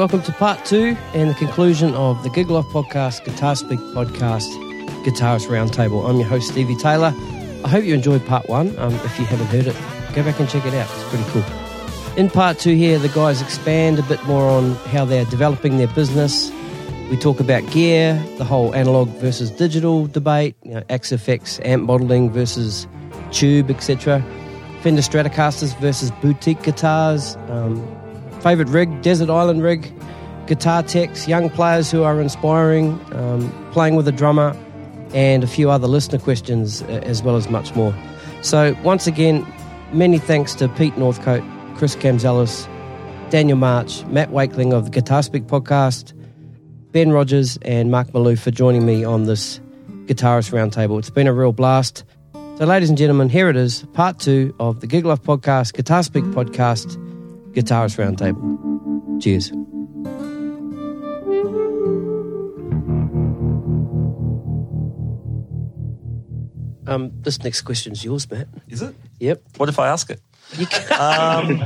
Welcome to part two and the conclusion of the Gig Life podcast, Guitar Speak podcast, Guitarist Roundtable. I'm your host, Stevie Taylor. I hope you enjoyed part one. Um, if you haven't heard it, go back and check it out. It's pretty cool. In part two, here, the guys expand a bit more on how they're developing their business. We talk about gear, the whole analog versus digital debate, you know, Axe-Fx amp modeling versus tube, etc. Fender Stratocasters versus boutique guitars. Um, favorite rig, desert island rig, guitar techs, young players who are inspiring, um, playing with a drummer, and a few other listener questions, uh, as well as much more. So, once again, many thanks to Pete Northcote, Chris Kamzelas, Daniel March, Matt Wakeling of the Guitar Speak podcast, Ben Rogers, and Mark Malou for joining me on this Guitarist Roundtable. It's been a real blast. So, ladies and gentlemen, here it is, part two of the Gig Life podcast, Guitar Speak podcast, Guitarist Roundtable. Cheers. Um, this next question is yours, Matt. Is it? Yep. What if I ask it? You can- Um,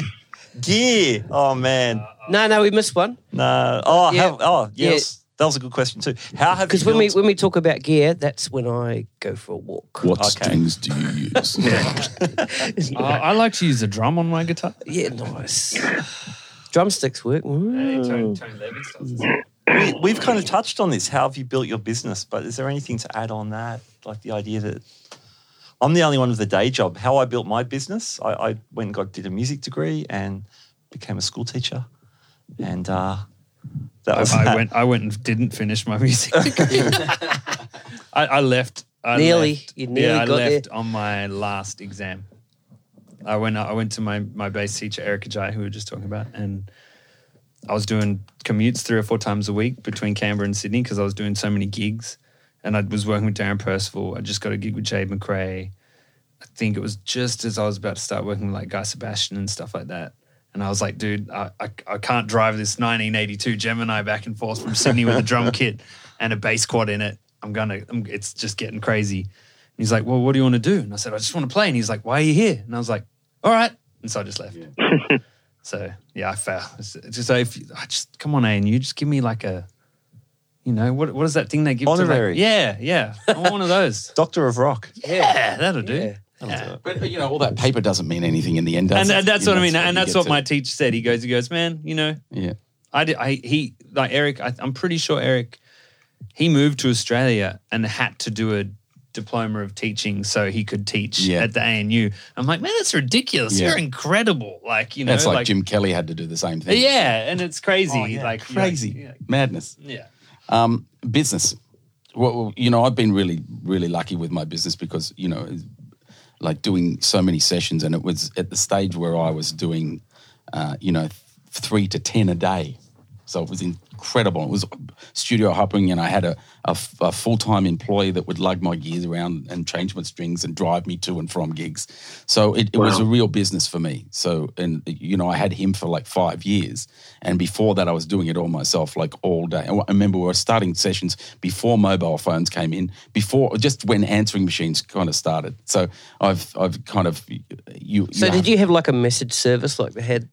gear. Oh man. no, no, we missed one. No. Oh, Yeah. how, oh Yeah. yes. That was a good question too. How have Because you when we when we talk about gear, that's when I go for a walk. What Okay. strings do you use? Uh, I like to use a drum on my guitar. Yeah, nice. Drumsticks work. Mm. We, we've kind of touched on this. How have you built your business? But is there anything to add on that? Like the idea that I'm the only one with a day job. How I built my business, I, I went and got did a music degree and became a school teacher, and uh, that was I that. went. I went and didn't finish my music degree. I, I left. I Nearly. left- You nearly yeah, I got left there. on my last exam. I went. I went to my my bass teacher Eric Ajaye, who we were just talking about, and I was doing commutes three or four times a week between Canberra and Sydney because I was doing so many gigs, and I was working with Darren Percival. I just got a gig with Jade McRae. I think it was just as I was about to start working with like Guy Sebastian and stuff like that. And I was like, dude, I, I, I can't drive this 1982 Gemini back and forth from Sydney with a drum kit and a bass quad in it. I'm gonna, I'm, it's just getting crazy. And he's like, well, what do you want to do? And I said, I just want to play. And he's like, why are you here? And I was like, all right. And so I just left. so yeah, I fell. It's it's just, so if you, I just come on, A, and you just give me like a, you know, what what is that thing they give Honorary. to like, yeah, yeah, I want one of those. Doctor of Rock. Yeah, that'll do. Yeah. Yeah. But you know, all that paper doesn't mean anything in the end, does And, it? and that's You what I mean. And that's what to- my teacher said. He goes, he goes, man, you know, Yeah. I did. I he like Eric. I, I'm pretty sure Eric. He moved to Australia and had to do a diploma of teaching so he could teach Yeah. at the ANU. I'm like, man, that's ridiculous. Yeah. You're incredible. Like you know, That's like, Jim Kelly had to do the same thing. Yeah, and it's crazy. Oh, yeah. Like Crazy. Yeah. Madness. yeah. Um, business. Well, you know, I've been really, really lucky with my business because, you know, like doing so many sessions, and it was at the stage where I was doing, uh, you know, th- three to 10 a day. So it was incredible. It was studio hopping, and I had a, a, full time employee that would lug my gears around and change my strings and drive me to and from gigs. So it, it was a real business for me. So, and you know, I had him for like five years, and before that, I was doing it all myself, like all day. I remember we were starting sessions before mobile phones came in, before just when answering machines kind of started. So I've I've kind of you. So did you have like a message service like they had?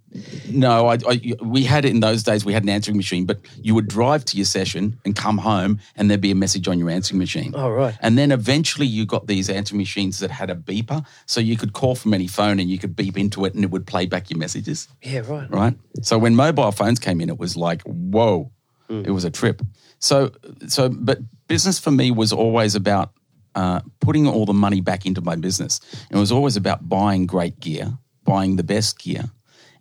No, I, I, we had it in those days. We had an answering machine, but you would drive to your session and come home, and there'd be a message on your answering machine. Oh, right. And then eventually you got these answering machines that had a beeper, so you could call from any phone and you could beep into it, and it would play back your messages. Yeah, right. Right. So when mobile phones came in, it was like whoa, it was a trip. So so, but business for me was always about uh, putting all the money back into my business. It was always about buying great gear, buying the best gear,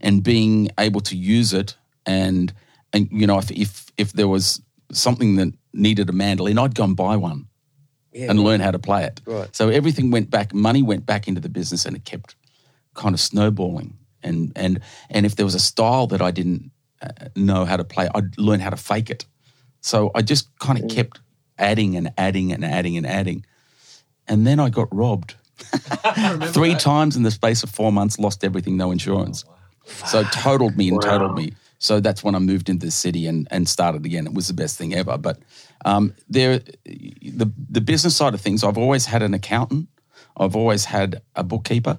and being able to use it. And and you know, if if if there was something that needed a mandolin, I'd go and buy one Yeah, and learn how to play it. Right. So everything went back, money went back into the business, and it kept kind of snowballing. And and and if there was a style that I didn't uh, know how to play, I'd learn how to fake it. So I just kind of kept adding and adding and adding and adding, and then I got robbed three times in the space of four months. Lost everything, no insurance. So it totaled me and totaled me. So that's when I moved into the city and, and started again. It was the best thing ever. But um, there, the the business side of things, I've always had an accountant. I've always had a bookkeeper,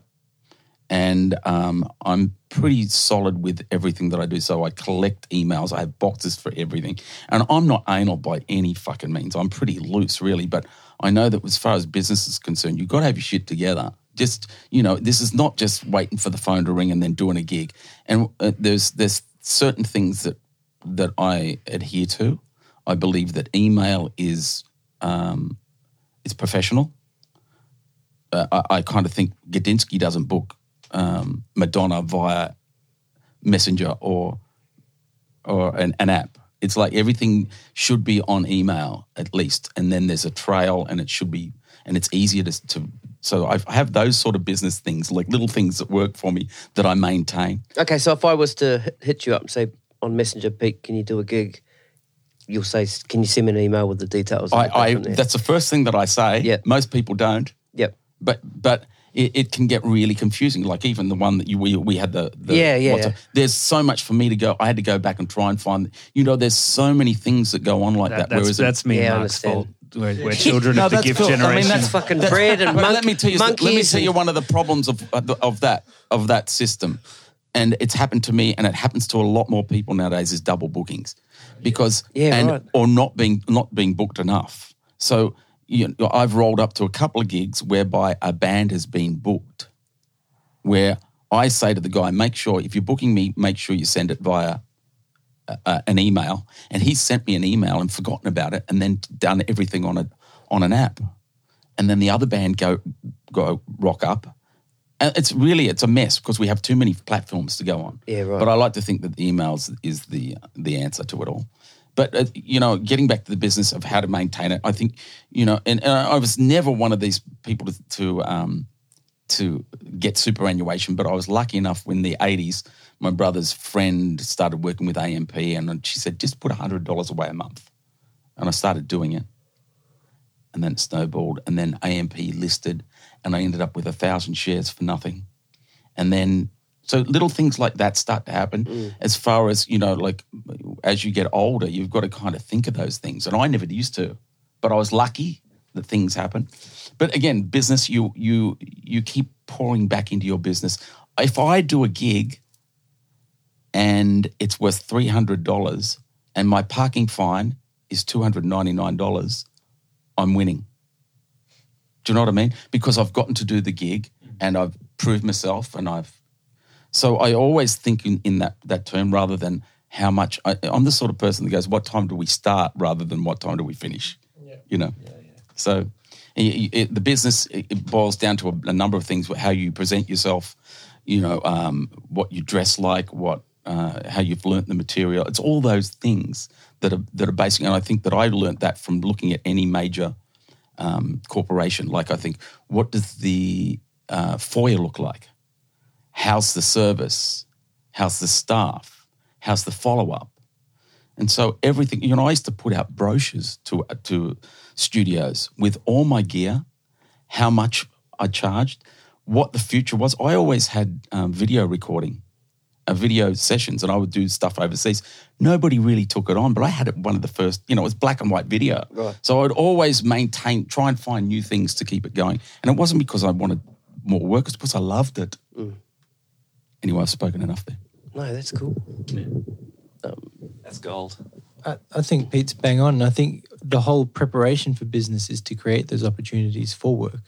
and um, I'm pretty solid with everything that I do. So I collect emails. I have boxes for everything, and I'm not anal by any fucking means. I'm pretty loose, really. But I know that as far as business is concerned, you've got to have your shit together. Just you know, this is not just waiting for the phone to ring and then doing a gig. And uh, there's there's certain things that that I adhere to. I believe that email is um, is professional. Uh, I, I kind of think Gudinski doesn't book um, Madonna via Messenger or or an, an app. It's like everything should be on email at least, and then there's a trail, and it should be, and it's easier to. to so I have those sort of business things, like little things that work for me that I maintain. Okay, so if I was to hit- hit you up and say on Messenger, Pete, can you do a gig? You'll say, can you send me an email with the details? I, I that's the first thing that I say. Yeah. Most people don't. Yep. but but it, it can get really confusing. Like even the one that you we, we had the, the Yeah, yeah, WhatsApp. yeah. There's so much for me to go. I had to go back and try and find. You know, there's so many things that go on like that. That, that's whereas that's me Yeah, I Mark's understand. fault. We're, we're children No, of the gift cool. I mean, generation. That's fucking bread and but let me tell you. Let me monkeys tell you and- one of the problems of of that of that system, and it's happened to me, and it happens to a lot more people nowadays. Is double bookings, because Yeah, and right. or not being not being booked enough. So you know, I've rolled up to a couple of gigs whereby a band has been booked, where I say to the guy, make sure if you're booking me, make sure you send it via uh, an email, and he sent me an email and forgotten about it, and then done everything on a on an app, and then the other band go go rock up. And it's really it's a mess because we have too many platforms to go on. Yeah, right. But I like to think that the emails is the the answer to it all. But uh, you know, getting back to the business of how to maintain it, I think you know, and, and I was never one of these people to, to um, to get superannuation, but I was lucky enough when the 80s, my brother's friend started working with AMP and she said, just put $100 away a month. And I started doing it. And then it snowballed. And then AMP listed and I ended up with a thousand shares for nothing. And then, so little things like that start to happen mm. as far as, you know, like as you get older, you've got to kind of think of those things. And I never used to, but I was lucky that things happen. But again, business, you you you keep pouring back into your business. If I do a gig and it's worth three hundred dollars and my parking fine is two hundred ninety nine dollars, I'm winning. Do you know what I mean? Because I've gotten to do the gig and I've proved myself and I've so I always think in, in that that term rather than how much I, I'm the sort of person that goes, what time do we start rather than what time do we finish? You know. So it, it, the business it, it boils down to a, a number of things: how you present yourself, you know, um, what you dress like, what uh, how you've learnt the material. It's all those things that are that are basic. And I think that I learnt that from looking at any major um, corporation. Like I think, what does the uh, foyer look like? How's the service? How's the staff? How's the follow up? And so everything, you know, I used to put out brochures to to studios with all my gear, how much I charged, what the future was. I always had um, video recording, video sessions, and I would do stuff overseas. Nobody really took it on, but I had it one of the first. You know, it was black and white video, Right. so I'd always maintain, try and find new things to keep it going. And it wasn't because I wanted more work; it's because I loved it. Mm. Anyway, I've spoken enough there. No, that's cool. Um, that's gold. I, I think Pete's bang on. I think the whole preparation for business is to create those opportunities for work.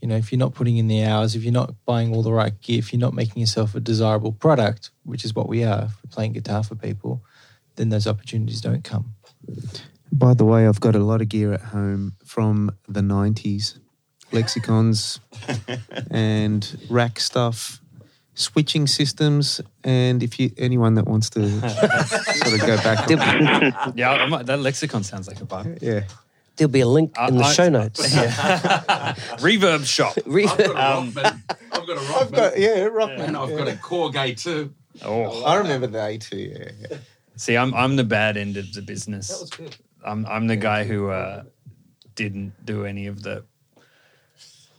You know, if you're not putting in the hours, if you're not buying all the right gear, if you're not making yourself a desirable product, which is what we are, if we're playing guitar for people, then those opportunities don't come. By the way, I've got a lot of gear at home from the 90s lexicons and rack stuff, switching systems. And if you anyone that wants to sort of go back, yeah, I might- that lexicon sounds like a bar. yeah. There'll be a link in the I- show notes. Reverb shop. Re- I've got a rock Got, a rockman. yeah, rock and I've got a core gay too. Oh, I remember the A2, yeah. see, I'm I'm the bad end of the business. That was good. I'm I'm the guy who uh, didn't do any of the.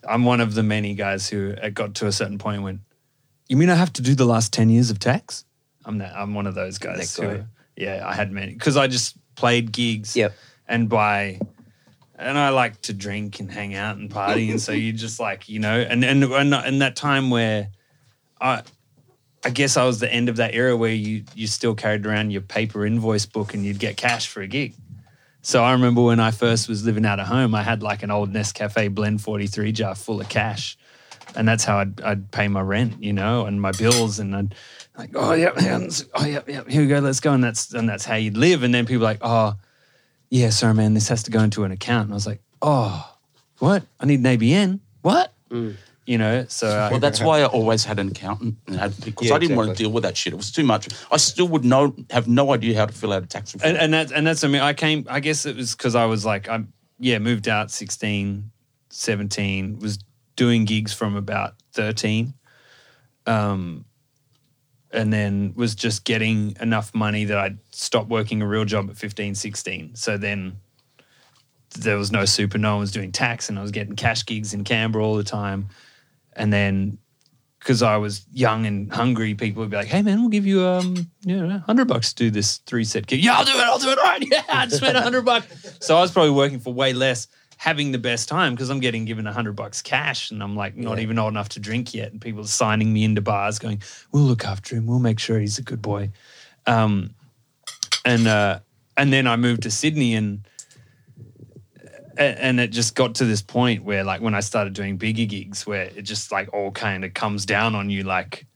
I'm one of the many guys who uh, got to a certain point and went, "You mean I have to do the last ten years of tax?" I'm that. I'm one of those guys. That. Who, yeah, I had many because I just played gigs. Yep. And by, and I like to drink and hang out and party, and so you just like you know, and and and and that time where I I guess I was the end of that era where you you still carried around your paper invoice book and you'd get cash for a gig. So I remember when I first was living out of home, I had like an old Nescafe Blend 43 jar full of cash. And that's how I'd, I'd pay my rent, you know, and my bills. And I'd like, oh, yeah, oh, yeah, yeah, here we go, let's go. And that's, and that's how you'd live. And then people like, oh, yeah, sorry, man, this has to go into an account. And I was like, oh, what? I need an ABN. What? You know, so uh, Well, that's why I always had an accountant, and had, because Yeah, I didn't want to deal with that shit. It was too much. I still would know, have no idea how to fill out a tax return. and, and that's and that's I mean I came I guess it was because I was like I yeah moved out 16 17 was doing gigs from about 13 um and then was just getting enough money that I'd stopped working a real job at 15 16 so then there was no super no one was doing tax and I was getting cash gigs in Canberra all the time and then because I was young and hungry, people would be like, "Hey man, we'll give you um, you know, hundred bucks to do this three set gig." Yeah, I'll do it. I'll do it. Right. Yeah, I just spent hundred bucks. So I was probably working for way less, having the best time because I'm getting given a hundred bucks cash, and I'm like not even old enough to drink yet, and people are signing me into bars, going, "We'll look after him. We'll make sure he's a good boy." Um, and uh, and then I moved to Sydney and and it just got to this point where like when I started doing bigger gigs where it just like all kind of comes down on you like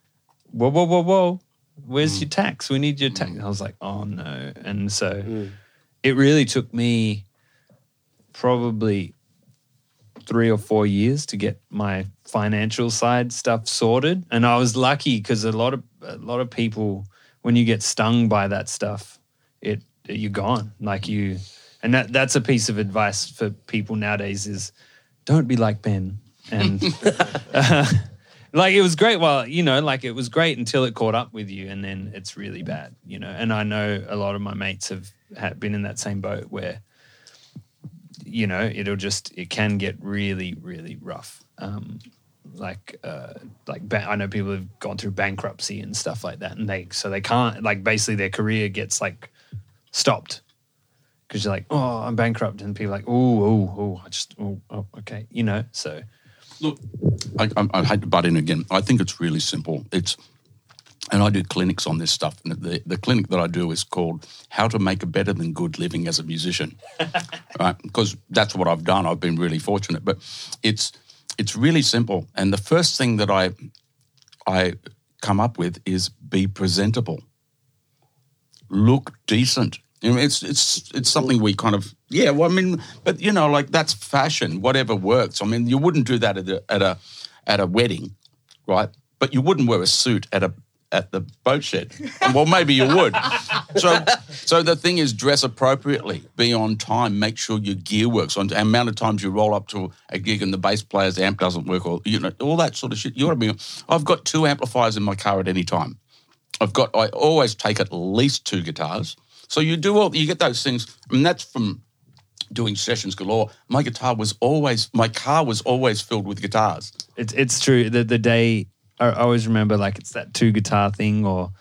whoa whoa whoa whoa. Where's your tax? We need your tax. I was like oh no. And so it really took me probably three or four years to get my financial side stuff sorted. And I was lucky because a lot of a lot of people when you get stung by that stuff it you're gone. Like you and that that's a piece of advice for people nowadays is don't be like Ben. And uh, like it was great. Well you know like it was great until it caught up with you and then it's really bad you know. And I know a lot of my mates have had been in that same boat where you know it'll just it can get really really rough um like uh like ba- I know people have gone through bankruptcy and stuff like that and they so they can't like basically their career gets like stopped because you're like oh I'm bankrupt and people are like oh oh oh I just oh, oh okay you know so Look, I, I, I hate to butt in again. I think it's really simple. It's, and I do clinics on this stuff. And the, the clinic that I do is called How to Make a Better Than Good Living as a Musician, right? Because that's what I've done. I've been really fortunate, but it's it's really simple. And the first thing that I I come up with is be presentable, look decent. You know, it's it's it's something we kind of yeah. Well, I mean, but you know, like that's fashion. Whatever works. I mean, you wouldn't do that at a at a at a wedding, right? But you wouldn't wear a suit at a at the boat shed. well, maybe you would. So, so the thing is, dress appropriately, be on time, make sure your gear works. On the amount of times you roll up to a gig and the bass player's amp doesn't work, or you know, all that sort of shit. You ought to be. I've got two amplifiers in my car at any time. I've got. I always take at least two guitars. So you do all. You get those things, and that's from doing sessions galore. My guitar was always. My car was always filled with guitars. It's it's true. The the day I I always remember like it's that two guitar thing or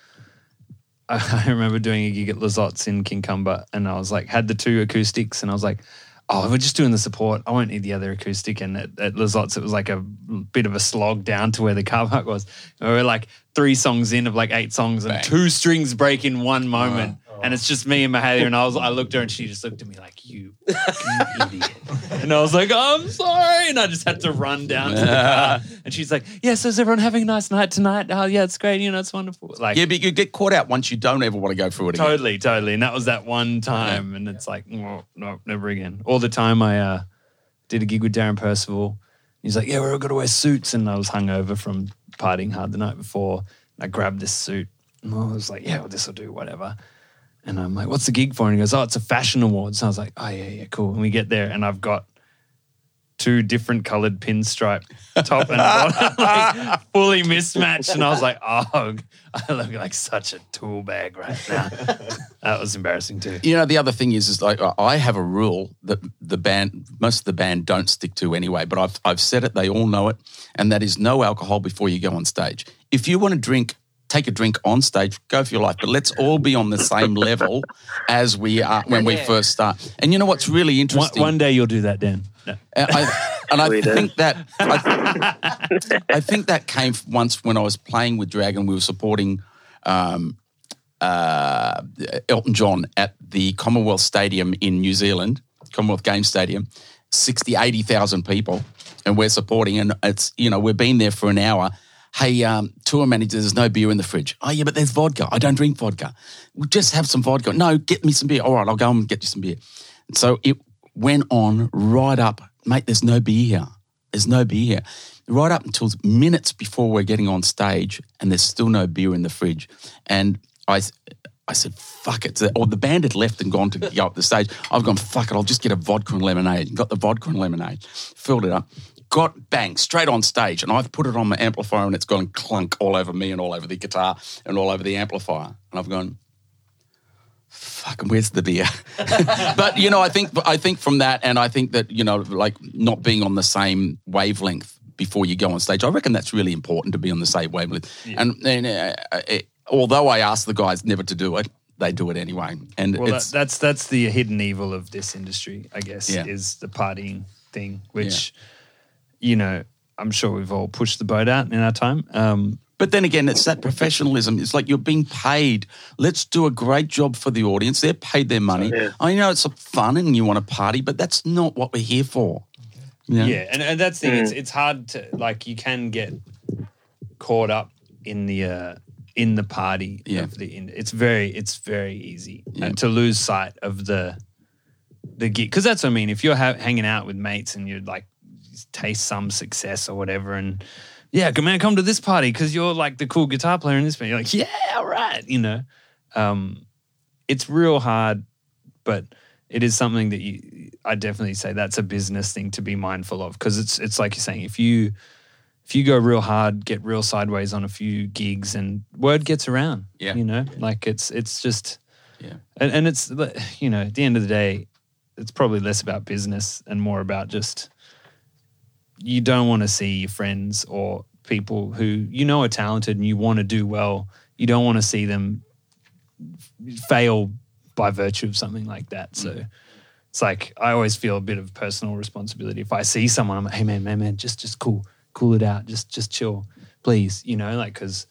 I remember doing a gig at Lazot's in Kincumber and I was like had the two acoustics and I was like, oh, we're just doing the support. I won't need the other acoustic. And at, at it was like a bit of a slog down to where the car park was. And we were like three songs in of like eight songs and Bang. two strings break in one moment. And it's just me and Mahalia, and I was I looked at her and she just looked at me like you, idiot. And I was like, I'm sorry. And I just had to run down to the car. And she's like, Yeah, so is everyone having a nice night tonight? Oh, yeah, it's great. You know, it's wonderful. Like, Yeah, but you get caught out once you don't ever want to go through it again. totally, totally. And that was that one time. And it's like, no, no, never again. All the time I uh, did a gig with Darren Percival. He's like, Yeah, we're all going to wear suits. And I was hungover from partying hard the night before. And I grabbed this suit. And I was like, Yeah, well, this will do, whatever. And I'm like, What's the gig for? And he goes, Oh, it's a fashion awards. And I was like, Oh, yeah, yeah, cool. And we get there, and I've got two different colored pinstripe top and bottom, like fully mismatched. And I was like, oh, I look like such a tool bag right now. that was embarrassing too. You know, the other thing is, is like I have a rule that the band, most of the band don't stick to anyway. But I've I've said it; they all know it, and that is no alcohol before you go on stage. If you want to drink, take a drink on stage, go for your life. But let's all be on the same level as we are when we first start. And you know what's really interesting? one day you'll do that, Dan. No. Uh, I, and I think that I, I think that came once when I was playing with Dragon. We were supporting um, uh, Elton John at the Commonwealth Stadium in New Zealand, Commonwealth Games Stadium, 60, 80,000 people, and we're supporting. And it's you know we've been there for an hour. Hey, um, tour manager, there's no beer in the fridge. Oh, yeah, but there's vodka. I don't drink vodka. We'll just have some vodka. No, get me some beer. All right, I'll go and get you some beer. So it went on right up, mate. There's no beer here. There's no beer here. Right up until minutes before we're getting on stage, and there's still no beer in the fridge. And I, I said, "Fuck it." Or the band had left and gone to go up the stage. I've gone, "Fuck it." I'll just get a vodka and lemonade. Got the vodka and lemonade, filled it up. Got bang straight on stage, and I've put it on my amplifier, and it's gone clunk all over me and all over the guitar and all over the amplifier. And I've gone, fucking where's the beer? But you know i think i think from that and i think that you know like not being on the same wavelength before you go on stage i reckon that's really important to be on the same wavelength. And, and uh, it, although i ask the guys never to do it they do it anyway. And Well, that, that's that's the hidden evil of this industry, I guess, Yeah. is the partying thing, which, you know, I'm sure we've all pushed the boat out in our time. Um, But then again, it's that professionalism. It's like you're being paid. Let's do a great job for the audience. They're paid their money. Yeah. I know it's fun and you want to party, but that's not what we're here for. You know? Yeah, and, and that's the thing. It's it's hard to like you can get caught up in the uh, in the party Yeah. of the. In, it's very it's very easy Yeah. to lose sight of the the gig because that's what I mean. If you're ha- hanging out with mates and you're like taste some success or whatever, and yeah, come man, come to this party because you're like the cool guitar player in this band. You're like, yeah, all right, you know. Um, it's real hard, but it is something that you I definitely say that's a business thing to be mindful of because it's it's like you're saying if you if you go real hard, get real sideways on a few gigs and word gets around. Yeah. You know, like it's it's just Yeah. and, and it's you know, at the end of the day, it's probably less about business and more about just you don't want to see your friends or people who you know are talented and you want to do well. You don't want to see them fail by virtue of something like that. So mm. it's like I always feel a bit of personal responsibility. If I see someone, I'm like, hey man, man, man, just just cool, cool it out, just just chill, please. You know, like because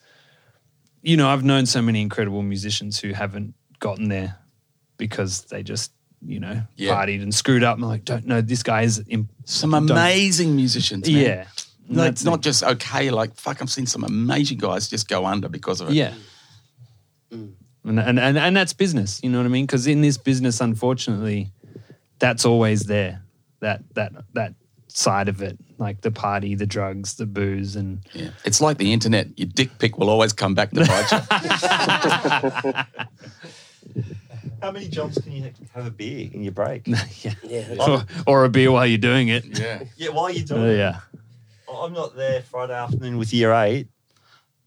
you know I've known so many incredible musicians who haven't gotten there because they just you know Yeah. partied and screwed up. And I'm like, don't know, this guy is imp- Some don't- amazing musicians. Man. yeah. And Like, that's not just okay. Like fuck, I've seen some amazing guys just go under because of it. Yeah. Mm. And, and, and, and that's business, you know what I mean? Because in this business, unfortunately, that's always there. That that that side of it, like the party, the drugs, the booze, and Yeah. It's like the internet. Your dick pic will always come back to bite you. How many jobs can you have a beer in your break? yeah, Yeah. or, or a beer while you're doing it. yeah. yeah, while you're doing Oh, it. yeah. I'm not there Friday afternoon with year eight.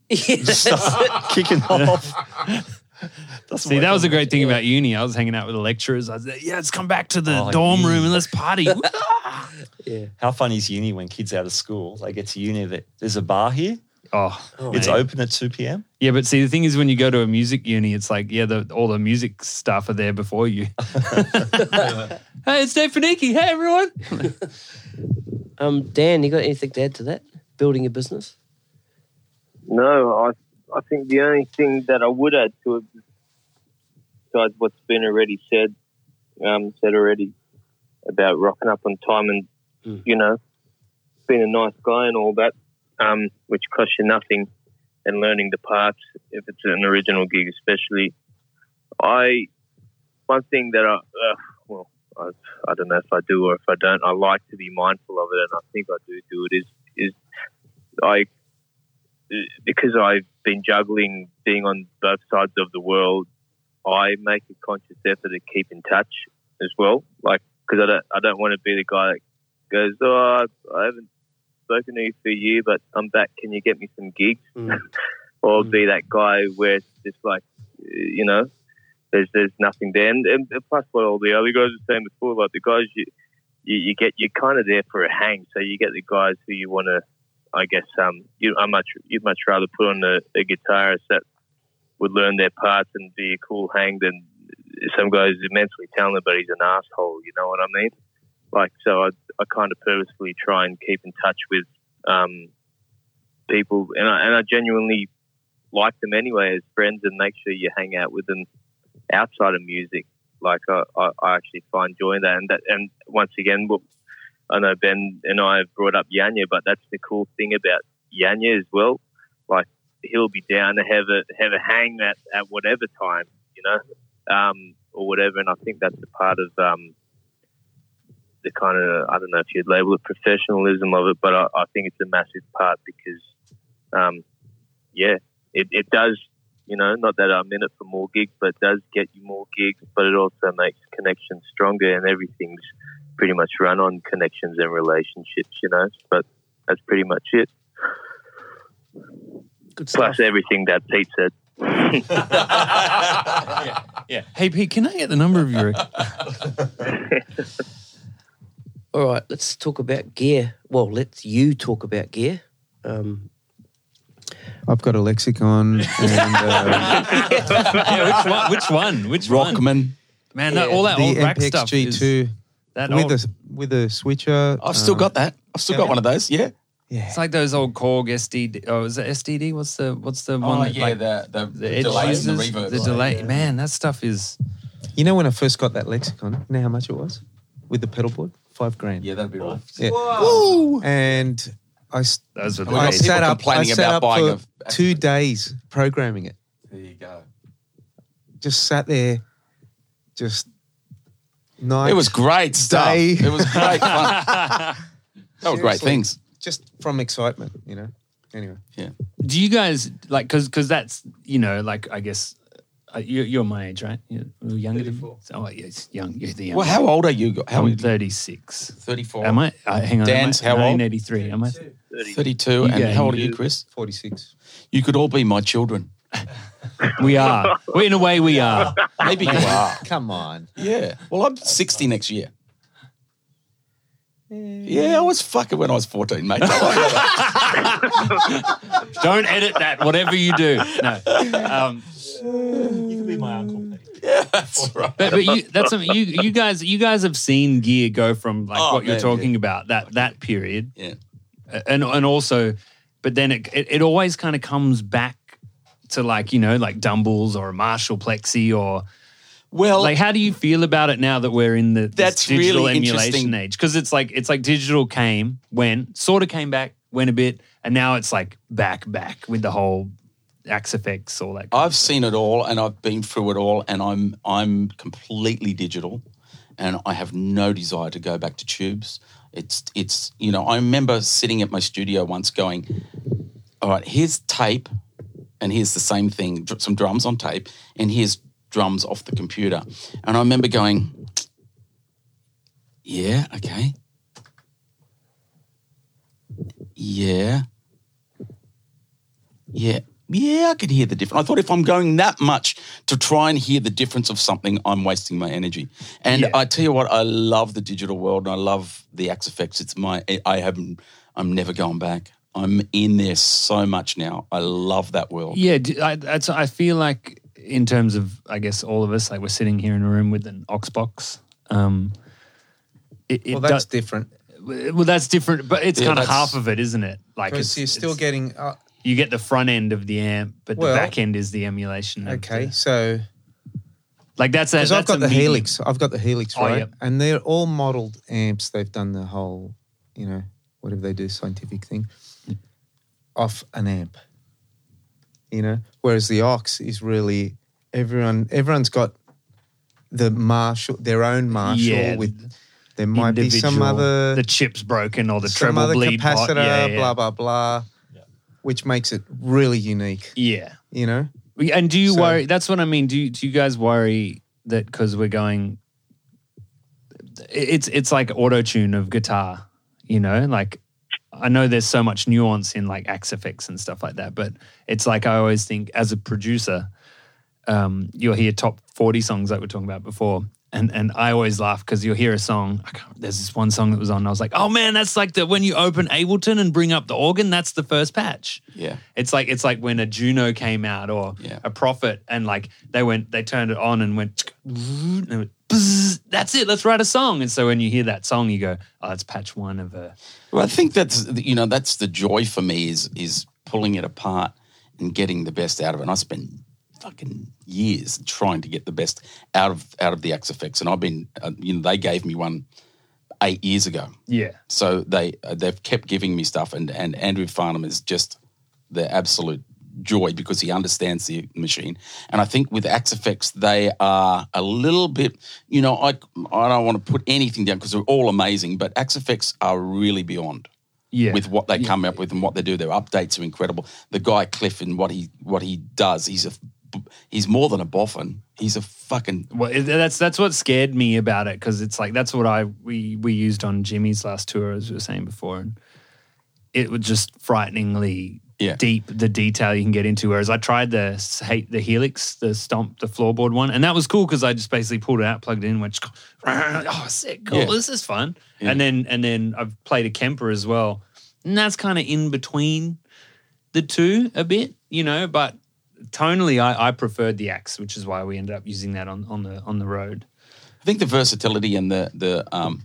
Yeah. Kicking off. Doesn't See, that was a great thing about uni. I was hanging out with the lecturers. I was like, yeah, let's come back to the Oh, dorm yeah. room and let's party. Yeah. How funny is uni when kids out of school, they get to uni, that there's a bar here, oh, Oh, it's mate. open at 2 p.m. Yeah, but see, the thing is, when you go to a music uni, it's like, yeah, the, all the music stuff are there before you. hey, it's Dave Finiki. Hey, everyone. Um, Dan, you got anything to add to that? Building a business? No, I I think the only thing that I would add to it, besides what's been already said, um, said already about rocking up on time and Mm. you know being a nice guy and all that, um, which costs you nothing, and learning the parts if it's an original gig, especially. I one thing that I uh, well I, I don't know if I do or if I don't. I like to be mindful of it, and I think I do do it. Is is I because I've been juggling being on both sides of the world, I make a conscious effort to keep in touch as well. Like, because I don't, I don't want to be the guy that goes, "Oh, I haven't spoken to you for a year, but I'm back. Can you get me some gigs?" Mm. or Mm. be that guy where it's just like, you know, there's there's nothing there. And, and plus, what all the other guys were saying before, like the guys you you, you get, you're kind of there for a hang. So you get the guys who you want to I guess um, you, I much you'd much rather put on a, a guitarist that would learn their parts and be a cool hang than some guys immensely talented, but he's an asshole. You know what I mean? Like, so I, I kind of purposefully try and keep in touch with um, people, and I, and I genuinely like them anyway as friends, and make sure you hang out with them outside of music. Like I, I, I actually find joy in that, and that, and once again, well, I know Ben and I have brought up Yanya, but that's the cool thing about Yanya as well. Like he'll be down to have a have a hang at at whatever time, you know, um, or whatever. And I think that's a part of um, the kind of I don't know if you'd label it professionalism of it, but I, I think it's a massive part because, um, yeah, it, it does. You know, not that I'm in it for more gigs, but it does get you more gigs. But it also makes connections stronger, and everything's pretty much run on connections and relationships. You know, but that's pretty much it. Good stuff. Plus everything that Pete said. Yeah. Hey Pete, can I get the number of your? All right, let's talk about gear. Well, let's you talk about gear. Um, I've got a lexicon and uh, yeah, which one? Which one? Which one? Rockman. Man, that, all that the old rack MPX stuff. is- G2 that with old, a with a switcher. I've still uh, got that. I've still got one of those. Yeah. Yeah, it's like those old Korg SDD. Oh, is it SDD? What's the what's the one? Oh that, yeah, like, the the, the the delay and the reverb. the delay. Man, that stuff is. you know when I first got that lexicon, you know how much it was with the pedal board? Five grand. Yeah, that'd be right. Yeah. Woo! And I, s- Those were the I days. people sat up, I complaining sat about up buying for a- two days programming it. There you go. Just sat there, just night. It was great stuff. Day. It was great fun. They were great Seriously. things. just from excitement, you know. Anyway, Yeah. Do you guys like because because that's you know like I guess uh, you're, you're my age right? You're a little younger than me. Oh yes, young. You're the young. Well, how old are you? How I'm old? 36. 34. Am I? Uh, hang on. Dan's am I, how old? 1983. Am I? 32. And Yeah, how old are you- you, Chris? forty-six. You could all be my children. We are. well, in a way, we are. Maybe you are. Come on. Yeah. Well, I'm 60 next year. Yeah, I was fucking when I was 14, mate. Don't edit that. Whatever you do. No. Um, You can be my uncle. Yeah, That's right. but but you, that's something you you guys you guys have seen gear go from like Oh, what you're man, talking about that that period Yeah. and and also but then it it, it always kind of comes back to like you know like Dumbles or a Marshall Plexi or Well, like how do you feel about it now that we're in the That's digital really emulation age because it's like it's like digital came went sort of came back went a bit and now it's like back back with the whole axe effects all that I've seen it all and I've been through it all and I'm I'm completely digital and I have no desire to go back to tubes. It's it's you know, I remember sitting at my studio once going, All right, here's tape and here's the same thing, some drums on tape, and here's drums off the computer. And I remember going, Yeah, okay. Yeah. Yeah. Yeah, I could hear the difference. I thought if I'm going that much to try and hear the difference of something, I'm wasting my energy. And Yeah. I tell you what, I love the digital world and I love the Axe effects. It's my, I haven't, I'm never going back. I'm in there so much now. I love that world. Yeah, I, that's, I feel like in terms of, I guess, all of us, like we're sitting here in a room with an Oxbox. Um, it, it Well, that's does, different well, that's different, but it's Yeah, kind of half of it, isn't it? Like because it's, you're still getting. Uh, you get the front end of the amp, but Well, the back end is the emulation. okay, the- so like that's because I've got the medium. Helix, I've got the Helix, Oh, right? yep. And they're all modelled amps. They've done the whole, you know, whatever they do, scientific thing, off an amp. You know, whereas the Ox is really everyone. Everyone's got the Marshall, their own Marshall Yeah, with. There might be some other the chip's broken or the some treble other bleed capacitor. Yeah, yeah. blah blah blah, which makes it really unique. yeah. You know, And do you So- worry? That's what I mean. Do you, do you guys worry that because we're going? It's it's like auto tune of guitar, you know. Like I know there's so much nuance in like axe effects and stuff like that, but it's like I always think as a producer, um, you'll hear top forty songs like we are talking about before. And, and I always laugh because you'll hear a song. I can't, there's this one song that was on. And I was like, "Oh man, that's like the when you open Ableton and bring up the organ. That's the first patch." Yeah. It's like it's like when a Juno came out or Yeah. a Prophet, and like they went, they turned it on and went, and it went bzz, that's it. Let's write a song. And so when you hear that song, you go, oh, it's patch one of a. Well, I think that's you know that's the joy for me is is pulling it apart and getting the best out of it. And I spent fucking years trying to get the best out of out of the Axe effects, and I've been uh, you know they gave me one eight years ago, Yeah. so they uh, they've kept giving me stuff, and and Andrew Farnham is just the absolute joy because he understands the machine. And I think with Axe Effects, they are a little bit, you know, I I don't want to put anything down because they're all amazing, but Axe Effects are really beyond Yeah. with what they come up with and what they do. Their updates are incredible. The guy Cliff and what he what he does, he's a he's more than a boffin. He's a fucking Well, that's that's what scared me about it because it's like that's what I we we used on Jimmy's last tour as we were saying before, and it was just frighteningly Yeah. deep the detail you can get into. Whereas I tried the hate the Helix, the stomp, the floorboard one, and that was cool because I just basically pulled it out, plugged it in, went oh sick, cool, Yeah. this is fun, Yeah. and then and then I've played a Kemper as well, and that's kind of in between the two a bit, you know, but tonally I, I preferred the axe, which is why we ended up using that on, on the on the road. I think the versatility and the the um,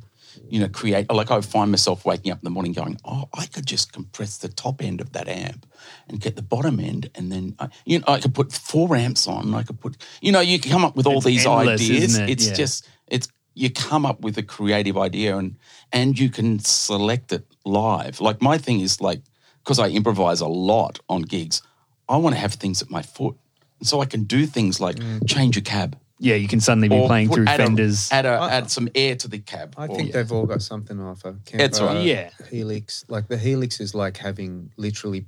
you know create like I find myself waking up in the morning going, oh, I could just compress the top end of that amp and get the bottom end, and then I, you know I could put four amps on. I could put you know you can come up with all It's these endless, ideas. it? It's Yeah. just it's you come up with a creative idea and and you can select it live. Like my thing is like because I improvise a lot on gigs, I want to have things at my foot. So I can do things like mm. change a cab, Yeah, you can suddenly be or playing put- through add a- Fenders. add, a, I- add some air to the cab. I or- think they've all got something to offer. That's Kemper, right. Yeah. Helix, like the Helix is like having literally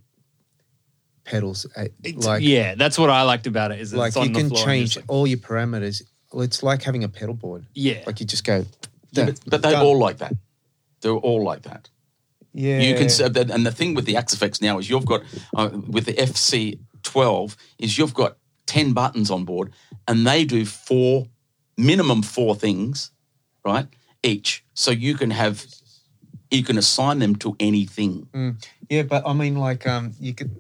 pedals. At, It's- like yeah, that's what I liked about it. Is that like it's on you the can floor and change like- all your parameters. It's like having a pedal board. yeah, Like you just go. Yeah, but, but they're done. all like that. They're all like that. Yeah. You can say that, and the thing with the Axe Effects now is you've got uh, with the FC12 is you've got ten buttons on board, and they do four minimum four things, right? Each, so you can have you can assign them to anything. Yeah, but I mean, like, um, you could.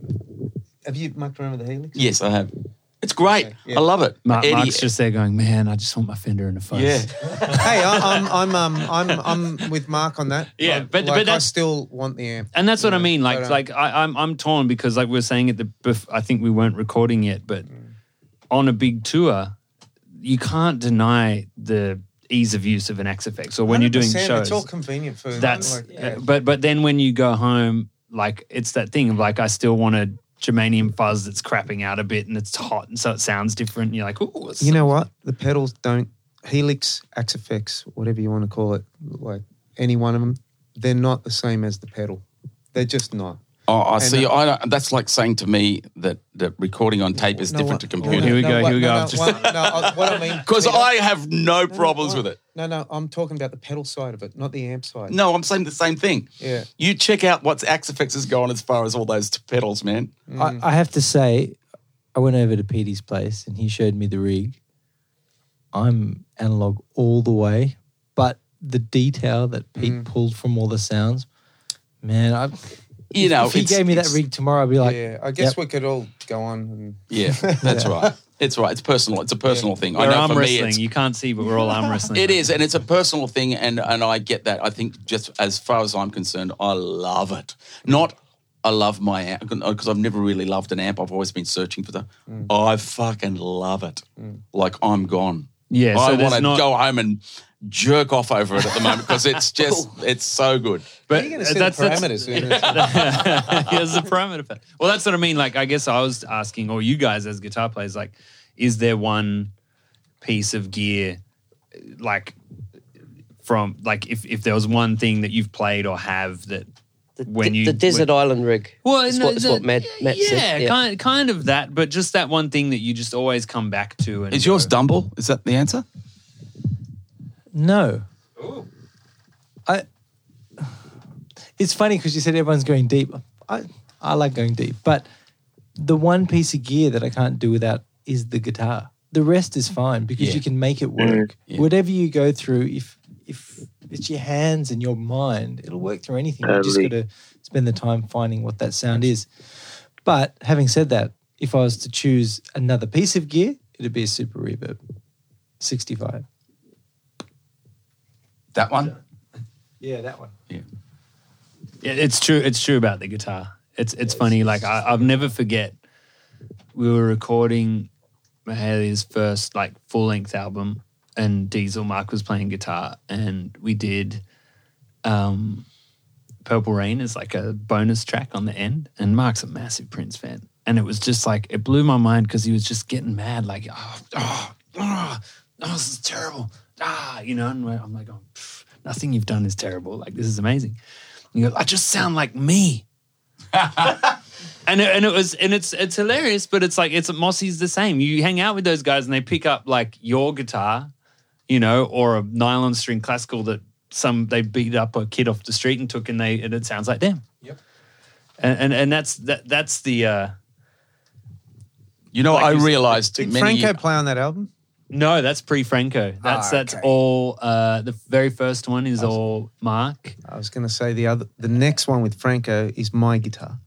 Have you mucked around with the Helix? Yes, I have. It's great. Okay, yeah. I love it. Mark, Eddie- Mark's just there going, man, I just want my Fender in a fuzz. yeah. hey, I, I'm, I'm, um, I'm, I'm with Mark on that. Yeah, Like- but- but like, I still want the amp. And that's what I mean. Like, but, uh, like I, I'm I'm torn because like we were saying at the bef- I think we weren't recording yet, but on a big tour, you can't deny the ease of use of an Axe-Fx or when you're doing shows. it's all convenient for. that's like, uh, but but then when you go home, like it's that thing of like I still want a germanium fuzz that's crapping out a bit and it's hot and so it sounds different. And you're like, oh, You know what? The pedals don't Helix, Axe-Fx, whatever you want to call it, like any one of them, they're not the same as the pedal. They're just not. Oh, I see. uh, I don't, that's like saying to me that that recording on tape is No, different what- to no, computer. Here we no, go, what- here we no, go. No, Just- what, no, I- I mean. Because I have no No, problems with it. No, no, I'm talking about the pedal side of it, not the amp side. No, I'm saying the same thing. Yeah. You check out what's Axe-Fx has gone as far as all those pedals, man. I, I have to say, I went over to Petey's place and he showed me the rig. I'm analog all the way, but the detail that Pete pulled from all the sounds, man, I, You know, if he gave me that rig tomorrow, I'd be like, yeah, I guess yep. we could all go on. And, Yeah, that's right. It's right. It's personal. It's a personal thing. I we're know arm for me, wrestling. it's, you can't see, but we're all arm wrestling. it is, and it's a personal thing, and and I get that. I think just as far as I'm concerned, I love it. Not. I love my amp because I've never really loved an amp. I've always been searching for the. Mm. I fucking love it. Mm. Like I'm gone. Yeah, I there's want to not- go home and jerk off over it at the moment because it's just oh. it's so good. But But you're going to see that's, the that's, parameters. isn't? Here's the parameter. Well, that's what I mean. Like, I guess I was asking, or you guys as guitar players, like, is there one piece of gear, like, from like if if there was one thing that you've played or have that The, when the, you the desert when- island rig. well, It's no, what, it's the- what Matt, Matt yeah, said. Yeah. kind kind of that, but just that one thing that you just always come back to. And Is yours go, Dumble? Is that the answer? No. I. It's funny because you said everyone's going deep. I, I like going deep, but the one piece of gear that I can't do without is the guitar. The rest is fine because Yeah. you can make it mm, work. Yeah. Whatever you go through, if if it's your hands and your mind, it'll work through anything. You just got to spend the time finding what that sound is. But having said that, if I was to choose another piece of gear, it'd be a super reverb, sixty-five. That one? Yeah, that one. Yeah, it's true. It's true about the guitar. It's it's funny. Like I, I'll never forget. We were recording Mahalia's first like full length album, and Diesel Mark was playing guitar, and we did um, Purple Rain as like a bonus track on the end. And Mark's a massive Prince fan, and it was just like it blew my mind because he was just getting mad, like oh oh oh, oh this is terrible, ah, you know. And I'm like, oh, pff, nothing you've done is terrible. Like this is amazing. And he goes, I just sound like me. and it, and it was and it's it's hilarious, but it's like it's Mossy's the same. You hang out with those guys and they pick up like your guitar, you know, or a nylon string classical that some they beat up a kid off the street and took and they and it sounds like them. Yep. And and, and that's that that's the uh You know, Like I you said, realized Did many Franco play on that album? No, that's pre Franco. That's Ah, that's okay. all uh the very first one is all Mark. I was going to say the other. The next one with Franco is my guitar.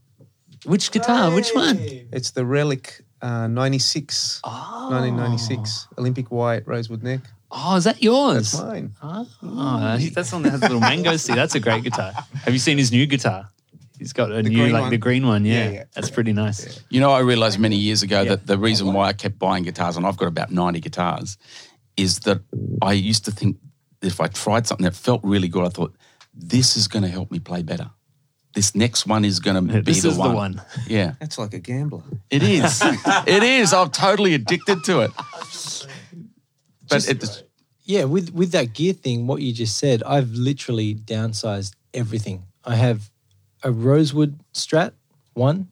Which guitar? Which one? It's the Relic uh, 96, Oh. 1996 Olympic white rosewood neck. Oh, is that yours? That's mine. Oh, that's one that has a little mango seed. That's a great guitar. Have you seen his new guitar? He's got a new, like one? the green one. Yeah, Yeah, yeah. that's pretty nice. You know, I realized many years ago Yeah. that the reason why I kept buying guitars, and I've got about 90 guitars, is that I used to think if I tried something that felt really good, I thought, this is going to help me play better. This next one is going to be This the is one. the one. Yeah, That's like a gambler. it is. it is. I'm totally addicted to it. But Just- it's, Yeah, with with that gear thing, what you just said, I've literally downsized everything. I have a rosewood Strat one.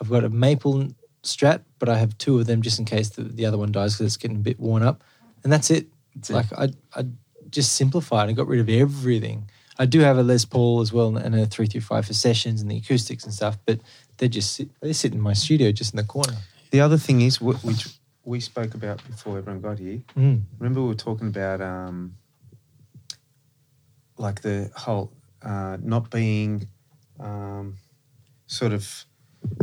I've got a maple Strat, but I have two of them just in case the, the other one dies because it's getting a bit worn up, and that's it. That's it. like I I just simplified and got rid of everything. I do have a Les Paul as well and a three three five for sessions and the acoustics and stuff, but they just sit, they sit in my studio just in the corner. The other thing is, wh- which we spoke about before everyone got here. Mm. Remember, we were talking about um, like the whole uh, not being um, sort of.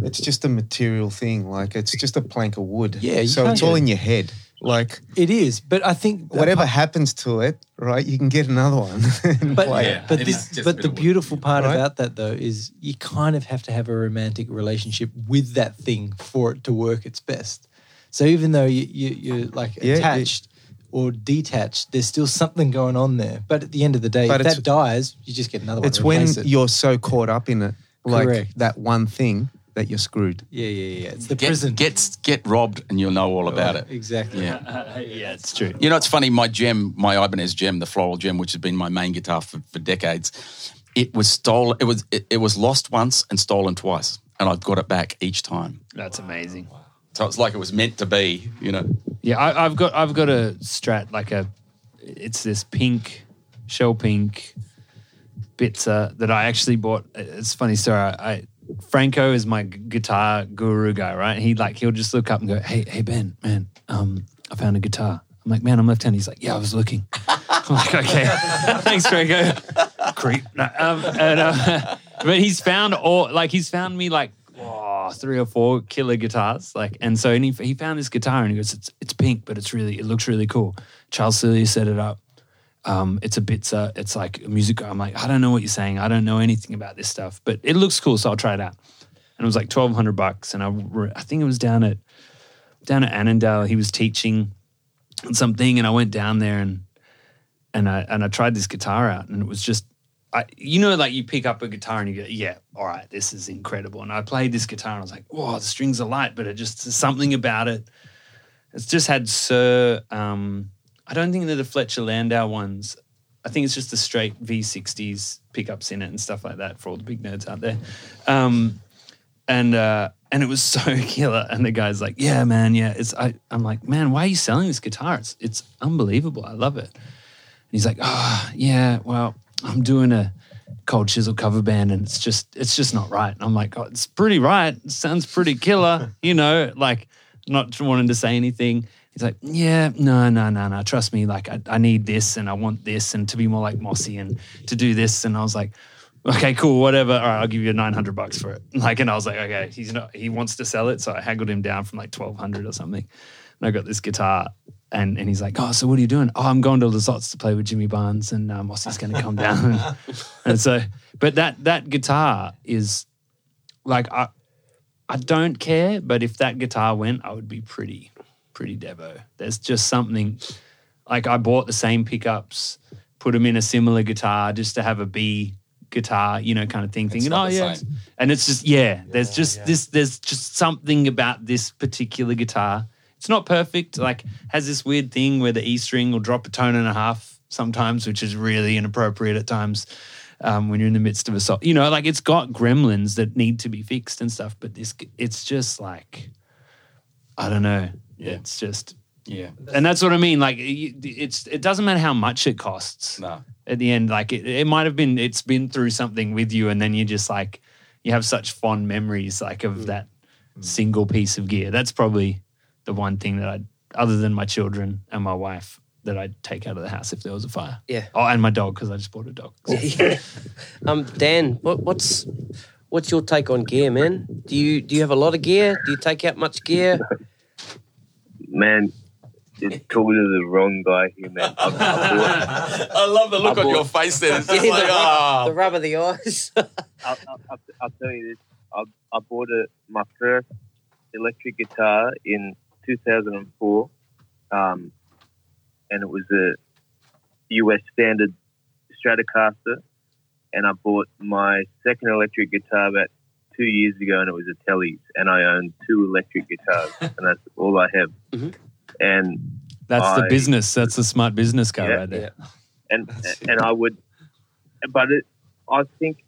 It's just a material thing. Like it's just a plank of wood. Yeah, So it's all in your head. Like It is, but I think whatever part- happens to it, right? You can get another one. and But play Yeah, it. but it the, is just a but the of wood. beautiful part Right? about that though is you kind of have to have a romantic relationship with that thing for it to work its best. So even though you, you you're like Yeah, it- attached or detached, there's still something going on there. But at the end of the day, But if that dies, you just get another one. It's to when replace it. you're so caught up in it, like Correct. that one thing, that you're screwed. yeah yeah yeah. It's the get, prison. Get, get robbed and you'll know all about it. exactly. Yeah. yeah, it's true. You know, it's funny. My Jem, my Ibanez Jem, the floral Jem, which has been my main guitar for, for decades, it was stolen. It was it, it was lost once and stolen twice, and I've got it back each time. That's amazing. So it's like it was meant to be. You know, Yeah, I, I've got I've got a Strat like a it's this pink shell pink Bitzer that I actually bought. It's a funny story. I, I Franco is my guitar guru guy, right? He like he'll just look up and go, "Hey, hey Ben, man, um, I found a guitar." I'm like, "Man, I'm left-handed." He's like, "Yeah, I was looking." I'm like, "Okay, thanks, Franco." Creep. No, um, and, uh, but he's found all like he's found me like three or four killer guitars, like, and so and he, he found this guitar and he goes, "It's it's pink, but it's really it looks really cool." Charles Celia set it up. Um, it's a Bitzer. It's like a music. I'm like, I don't know what you're saying. I don't know anything about this stuff, but it looks cool, so I'll try it out. And it was like twelve hundred bucks, and I, I think it was down at down at Annandale. He was teaching something, and I went down there and and I and I tried this guitar out, and it was just, I you know, like you pick up a guitar and you go, yeah, all right, this is incredible. And I played this guitar, and I was like, whoa, the strings are light, but it just something about it. It's just had Sir. Um, I don't think they're the Fletcher Landau ones. I think it's just the straight V60s pickups in it and stuff like that for all the big nerds out there. Um, and uh, and it was so killer. And the guy's like, "Yeah, man, yeah." It's I, I'm like, "Man, why are you selling this guitar? It's it's unbelievable. I love it." And he's like, "Oh, yeah. Well, I'm doing a Cold Chisel cover band, and it's just it's just not right." And I'm like, oh, "It's pretty right. It sounds pretty killer." you know, like not wanting to say anything. He's like, yeah, no, no, no, no. Trust me. Like, I, I need this and I want this and to be more like Mossy and to do this. And I was like, okay, cool, whatever. All right, I'll give you 900 bucks for it. Like, and I was like, okay, he's not, he wants to sell it. So I haggled him down from like 1200 or something. And I got this guitar And, and he's like, oh, so what are you doing? Oh, I'm going to Lizottes to play with Jimmy Barnes, and Mossy's going to come down. and so, but that that guitar is like I I don't care, but if that guitar went, I would be pretty pretty devo. There's just something like I bought the same pickups, put them in a similar guitar just to have a B guitar, you know, kind of thing. It's thinking, oh yeah, and it's just yeah. There's just this. There's just something about this particular guitar. It's not perfect. Like has this weird thing where the E string will drop a tone and a half sometimes, which is really inappropriate at times. Um, when you're in the midst of a song, you know, like it's got gremlins that need to be fixed and stuff. But this, it's just like, I don't know. Yeah. It's just, Yeah. and that's what I mean. Like, it's it doesn't matter how much it costs No. at the end. Like it, it might have been it's been through something with you, and then you just like you have such fond memories like of that single piece of gear. That's probably the one thing that I, other than my children and my wife, that I'd take out of the house if there was a fire. Yeah. Oh, and my dog because I just bought a dog. um, Dan, what, what's what's your take on gear, man? Do you do you have a lot of gear? Do you take out much gear? Man, you're talking to the wrong guy here, man. I've, I've bought, I love the look I on your face there. It's just Yeah, like, the, ah. the rub of the eyes. I'll, I'll, I'll, I'll tell you this. I, I bought a, my first electric guitar in 2004, um, and it was a US standard Stratocaster. And I bought my second electric guitar about two years ago, and it was a Telly's. And I own two electric guitars, and that's all I have. Mhm. And That's the business. That's the smart business guy Yeah, right there. and and I would, but it, I think,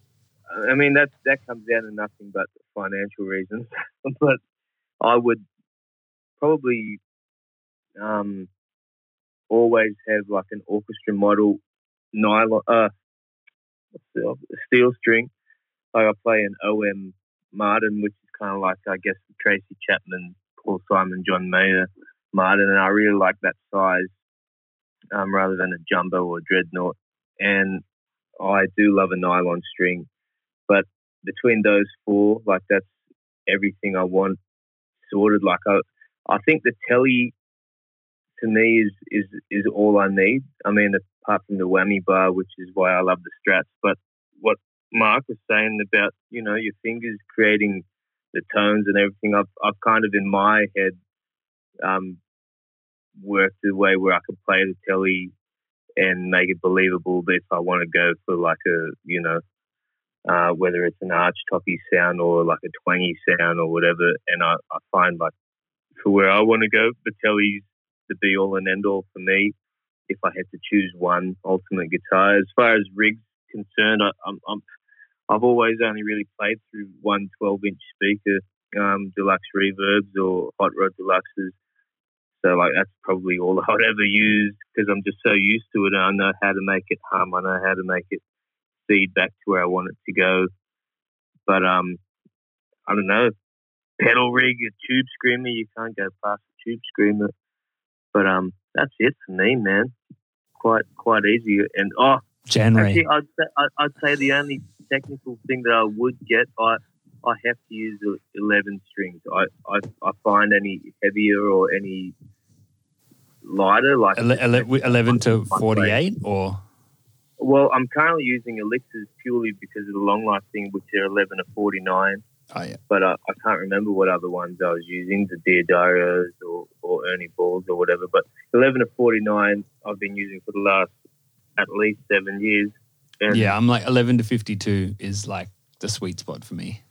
I mean that that comes down to nothing but financial reasons. but I would probably um, always have like an orchestra model nylon, uh, steel string. Like I play an OM Martin, which is kind of like I guess Tracy Chapman, Paul Simon, John Mayer Martin, and I really like that size um, rather than a jumbo or dreadnought. And I do love a nylon string, but between those four, like that's everything I want sorted. Like I, I think the telly to me is is is all I need. I mean, apart from the whammy bar, which is why I love the Strats. But what Mark was saying about you know your fingers creating the tones and everything, I've I've kind of in my head um, worked a way where I could play the telly and make it believable if I want to go for like a you know uh, whether it's an arch toppy sound or like a twangy sound or whatever. And I, I find like for where I want to go, the telly's the be all and end all for me. If I had to choose one ultimate guitar, as far as rigs concerned, I, I'm, I'm I've always only really played through one 12 inch speaker, um, deluxe reverbs or hot rod deluxes. So like that's probably all I would ever use because I'm just so used to it. I know how to make it hum. I know how to make it feed back to where I want it to go. But um, I don't know. Pedal rig, a tube screamer, you can't go past a tube screamer. But um, that's it for me, man. Quite quite easy. And oh, January. Actually, I'd say, I'd- say the only technical thing that I would get, I I have to use the 11 strings. I, I, I find any heavier or any lighter, like Ele- ele- 11 to 48 or Well, I'm currently using elixirs purely because of the long life thing, which are 11 to 49. Oh yeah But I, I can't remember what other ones I was using, the D'Addarios or, or Ernie Balls or whatever. But 11 to 49, I've been using for the last at least seven years. And yeah i'm like 11 to 52 is like the sweet spot for me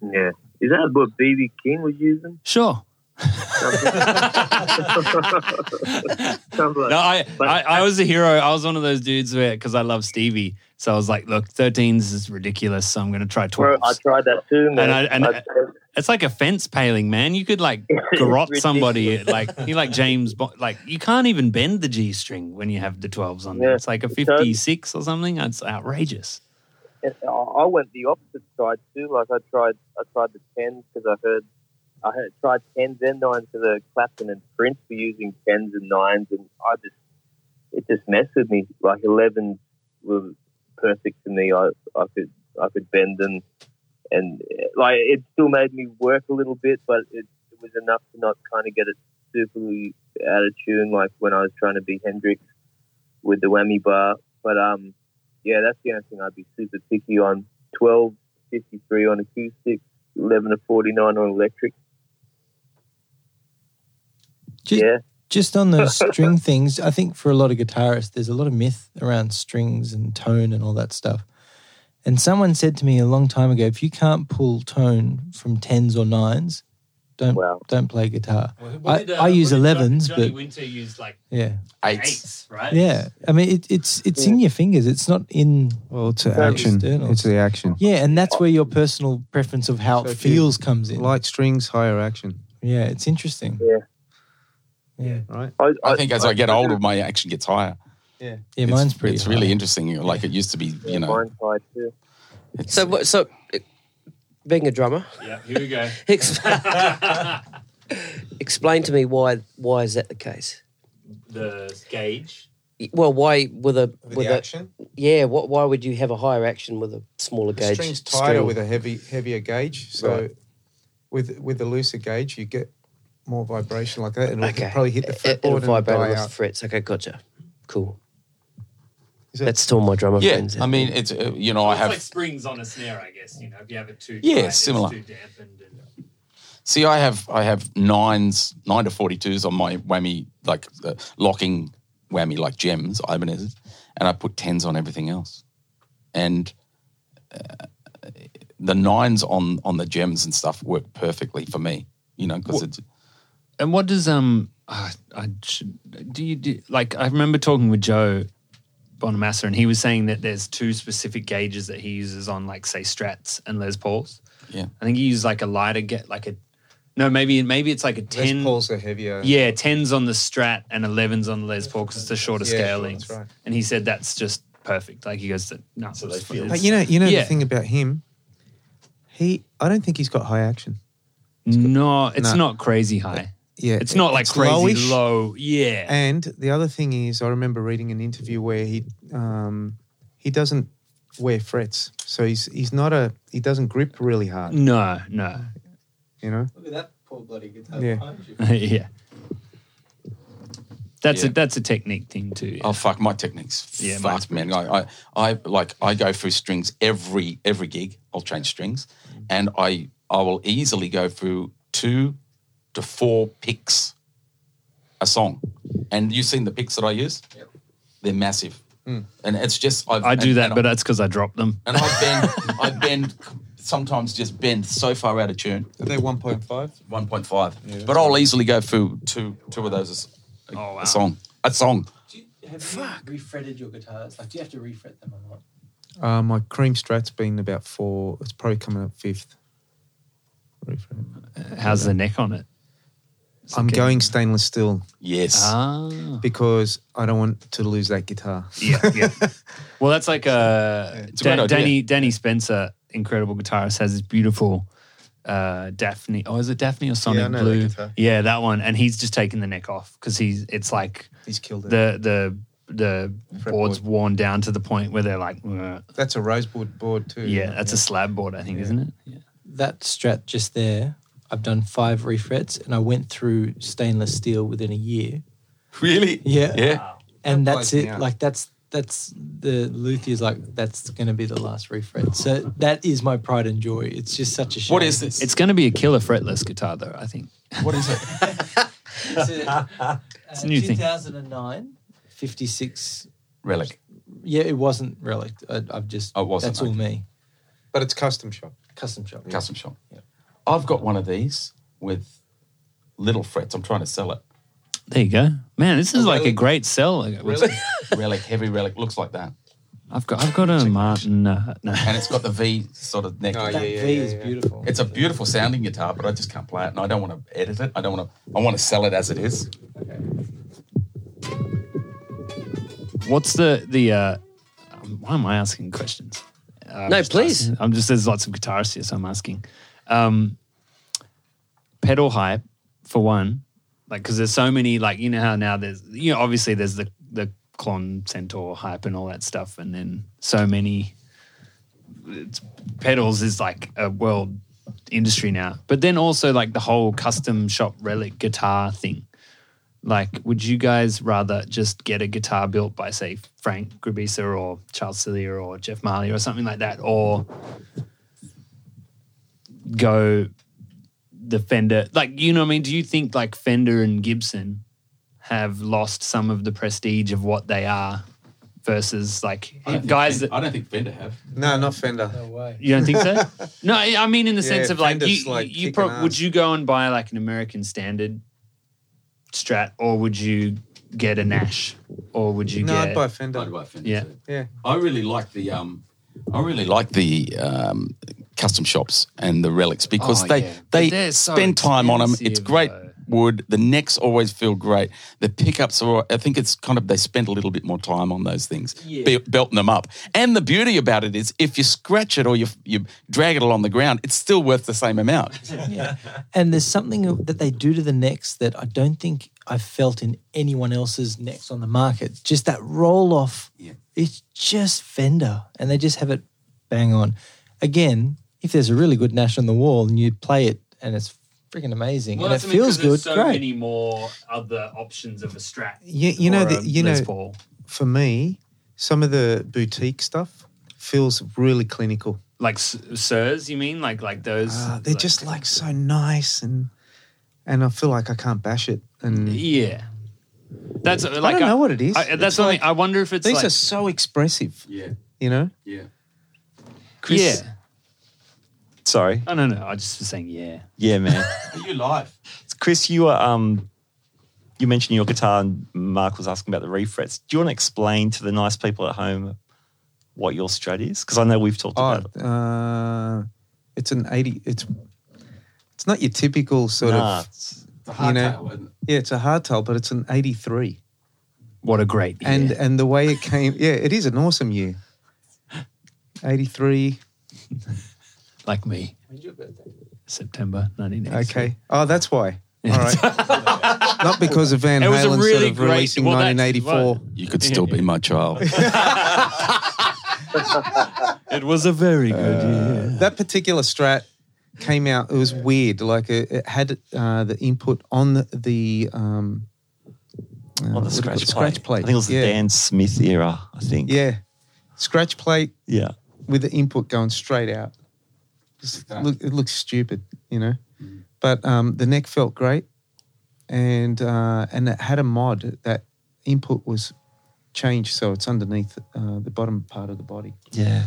Yeah. Is that what BB King was using? sure like- no I, but- I i was a hero i was one of those dudes where because i love stevie so i was like look 13s is ridiculous so i'm gonna try 12s I tried that too, man. And I- and- I- it's like a fence paling man you could like garrot somebody like you like james like you can't even bend the g string when you have the 12s on there Yeah. it's like a It does. 56 or something it's outrageous I went the opposite side too. Like I tried, I tried the tens because I heard, I had tried tens and nines for the Clapton and Prince were using tens and nines, and I just, it just messed with me. Like elevens were perfect for me. I, I could, I could bend them, and like it still made me work a little bit, but it, it was enough to not kind of get it super out of tune, like when I was trying to be Hendrix with the whammy bar. But um, yeah, that's the only thing I'd be super picky on. 12, 53 on acoustic, 11 to 49 on electric. Just, yeah, just on those string things, I think for a lot of guitarists, there's a lot of myth around strings and tone and all that stuff. And someone said to me a long time ago, if you can't pull tone from tens or nines, don't Wow. don't play guitar. I, I use 11s, but Winter used like yeah, Eights. right? yeah. I mean, it, it's it's in your fingers. It's not in Well, it's the action. external. It's the action. yeah, and that's where your personal preference of how So it feels comes in. Light strings, higher action. yeah, it's interesting. Yeah. Yeah, Right. I, I think as I get older, my action gets higher. yeah. It's- mine's pretty. It's really interesting. Like it used to be, you know. mine's high too. it's- So, what- so being a drummer, Yeah, here we go. explain to me why why is that the case? the gauge. Well, why with a with, a action. yeah? What why would you have a higher action with a smaller The gauge? string's tighter string? with a heavy heavier gauge. So Right. with with the looser gauge, you get more vibration like that, and it'll okay. probably hit the It- fretboard it'll and die with out. frets. Okay, gotcha. Cool. Is that- That's to all my drummer yeah, friends. I mean, it's uh, you know, I it's like have. springs on a snare, I guess. You know, if you have it too Yeah, tight, it's similar. too dampened. And, See, I have I have nines, nine to forty twos on my whammy, like uh, locking whammy, like Jems, Ibanez's, and I put tens on everything else, and uh, the nines on on the Jems and stuff work perfectly for me. You know, because it's and what does um uh, I should do you do like I remember talking with Joe Bonamassa and he was saying that there's two specific gauges that he uses on like say Strats and Les Pauls. Yeah. I think he uses like a lighter get like a no maybe maybe it's like a ten. Les ten. Pauls are heavier. Yeah, tens on the Strat and elevens on the Les Paul because it's a shorter Yeah, scale length. that's right. And he said that's just perfect. Like he goes, no, so they feel. But you know, you know Yeah. the thing about him. He, I don't think he's got high action. no, it's No. not crazy high. Yeah, It's not like it's crazy lowish. low. Yeah. And the other thing is, I remember reading an interview where he um, he doesn't wear frets, so he's he's not a he doesn't grip really hard. no, no. You know, Look at that poor bloody guitar Yeah. behind you. yeah. That's Yeah. a that's a technique thing too. yeah. oh fuck, my techniques, Yeah, fuck man. I, I I like I go through strings every every gig. I'll change strings, and I I will easily go through two to four picks a song. And you've seen the picks that I use? Yep. They're massive. And it's just I've, I do and- that, and but I, that's because I dropped them. and I bend I bend sometimes just bend so far out of tune. are they one point five? One point five. but I'll easily go through two two of those a, Oh, wow. a song. A song. Do you, have you refretted your guitars? Like, do you have to refret them or not? Uh, my cream strat's been about four. It's probably coming up fifth. Refret. How's the neck on it? Is I'm going stainless steel Yes. Ah. because I don't want to lose that guitar. Yeah, yeah. Well, that's like uh, It's a Dan- great idea. Danny Danny Spencer, incredible guitarist, has this beautiful uh, Daphne. Oh, is it Daphne or Sonic I know that Blue? guitar. Yeah, that one. And he's just taken the neck off because he's it's like He's killed it. the the the board's Fretboard. worn down to the point where they're like, "Ugh." That's a rosewood board too. yeah, that's a slab board, I think, isn't it? Yeah. That strat just there, I've done five refrets and I went through stainless steel within a year. Really? Yeah. Yeah. And That that's it. out. Like that's that's the luthier's like that's going to be the last refret. So that is my pride and joy. It's just such a shame. What is this? It's going to be a killer fretless guitar, though. I think. what is it? It's a, uh, a new thing. 2009, 56. Relic. Yeah, it wasn't relic. I, I've just Oh, it wasn't, That's all me. but it's custom shop. Custom shop. Custom shop. Yeah. I've got one of these with little frets. I'm trying to sell it. There you go, man. This is like a really? great sell. Like, Really? relic, heavy relic, looks like that. I've got I've got a Martin. Uh, no. And it's got the V sort of neck. Oh, That yeah, yeah, V yeah, is yeah. beautiful. It's a beautiful sounding guitar, but I just can't play it, and I don't want to edit it. I don't want to. I want to sell it as it is. Okay. What's the the? Uh, why am I asking questions? Uh, I'm No, please. asking- I'm just there's lots of guitarists here, so I'm asking. Um, pedal hype for one, like because there's so many. Like you know how now there's you know obviously there's the the Klon Centaur hype and all that stuff, and then so many. Pedals is like a world industry now, but then also like the whole custom shop relic guitar thing Like, would you guys rather just get a guitar built by, say, Frank Grabisa or Charles Cillier or Jeff Marley or something like that, or go the Fender? Like, you know what I mean? Do you think like Fender and Gibson have lost some of the prestige of what they are versus like guys that I don't think Fender have. No, not Fender. No way. you don't think so? no, I mean in the sense of like Fender's, you, like, you pro- would you go and buy like an American standard Strat, or would you get a Nash, or would you No, get? I'd buy Fender. I'd buy Fender Yeah. too. Yeah. I really like the um, I really like the um, custom shops and the relics because Oh, they yeah. They they're so spend time on them. It's great though. wood. The necks always feel great. The pickups are. I think it's kind of they spend a little bit more time on those things, be- belting them up. And the beauty about it is, if you scratch it or you you drag it along the ground, it's still worth the same amount. Yeah. And there's something that they do to the necks that I don't think I've felt in anyone else's necks on the market. Just that roll off. Yeah. It's just Fender. And they just have it bang on. Again, if there's a really good Nash on the wall and you play it and it's freaking amazing and it feels good, great. Many more other options of a Strat. You, you know, or the, you know, Paul. for me, some of the boutique stuff feels really clinical. like S- Suhrs, you mean like like those? Uh, they're just like so nice and and I feel like I can't bash it. And yeah. That's like I don't know what it is. I, that's It's something like- I wonder if it's these like are so expressive. Yeah, You know, yeah. Chris- yeah. Sorry. I no, no. I just was saying yeah. Yeah, man. Are you live? Chris, you were um, you mentioned your guitar, and Mark was asking about the refrets. Do you want to explain to the nice people at home what your strat is? Because I know we've talked oh, about it. uh, it's an eighty. It's it's not your typical sort Nah, of. it's- The hardtail, know- isn't it? Yeah, it's a hardtail, but it's an eighty-three. What a great year. And and the way it came, yeah, it is an awesome year. Eighty-three. like me. September 1986. Okay. Oh, that's why. All right. Not because of Van It was a Halen really sort of great- releasing well, that's- 1984. You could still be my child. It was a very good year. That particular Strat came out. It was weird. Like it, it had uh, the input on the, the um, uh, on what the do you call scratch it? plate. Scratch plate. I think it was the yeah. Dan Smith era. I think. Yeah, scratch plate Yeah. with the input going straight out. Just look, it looks stupid, you know. But um, the neck felt great, and uh, and it had a mod that input was changed so it's underneath uh, the bottom part of the body, Yeah.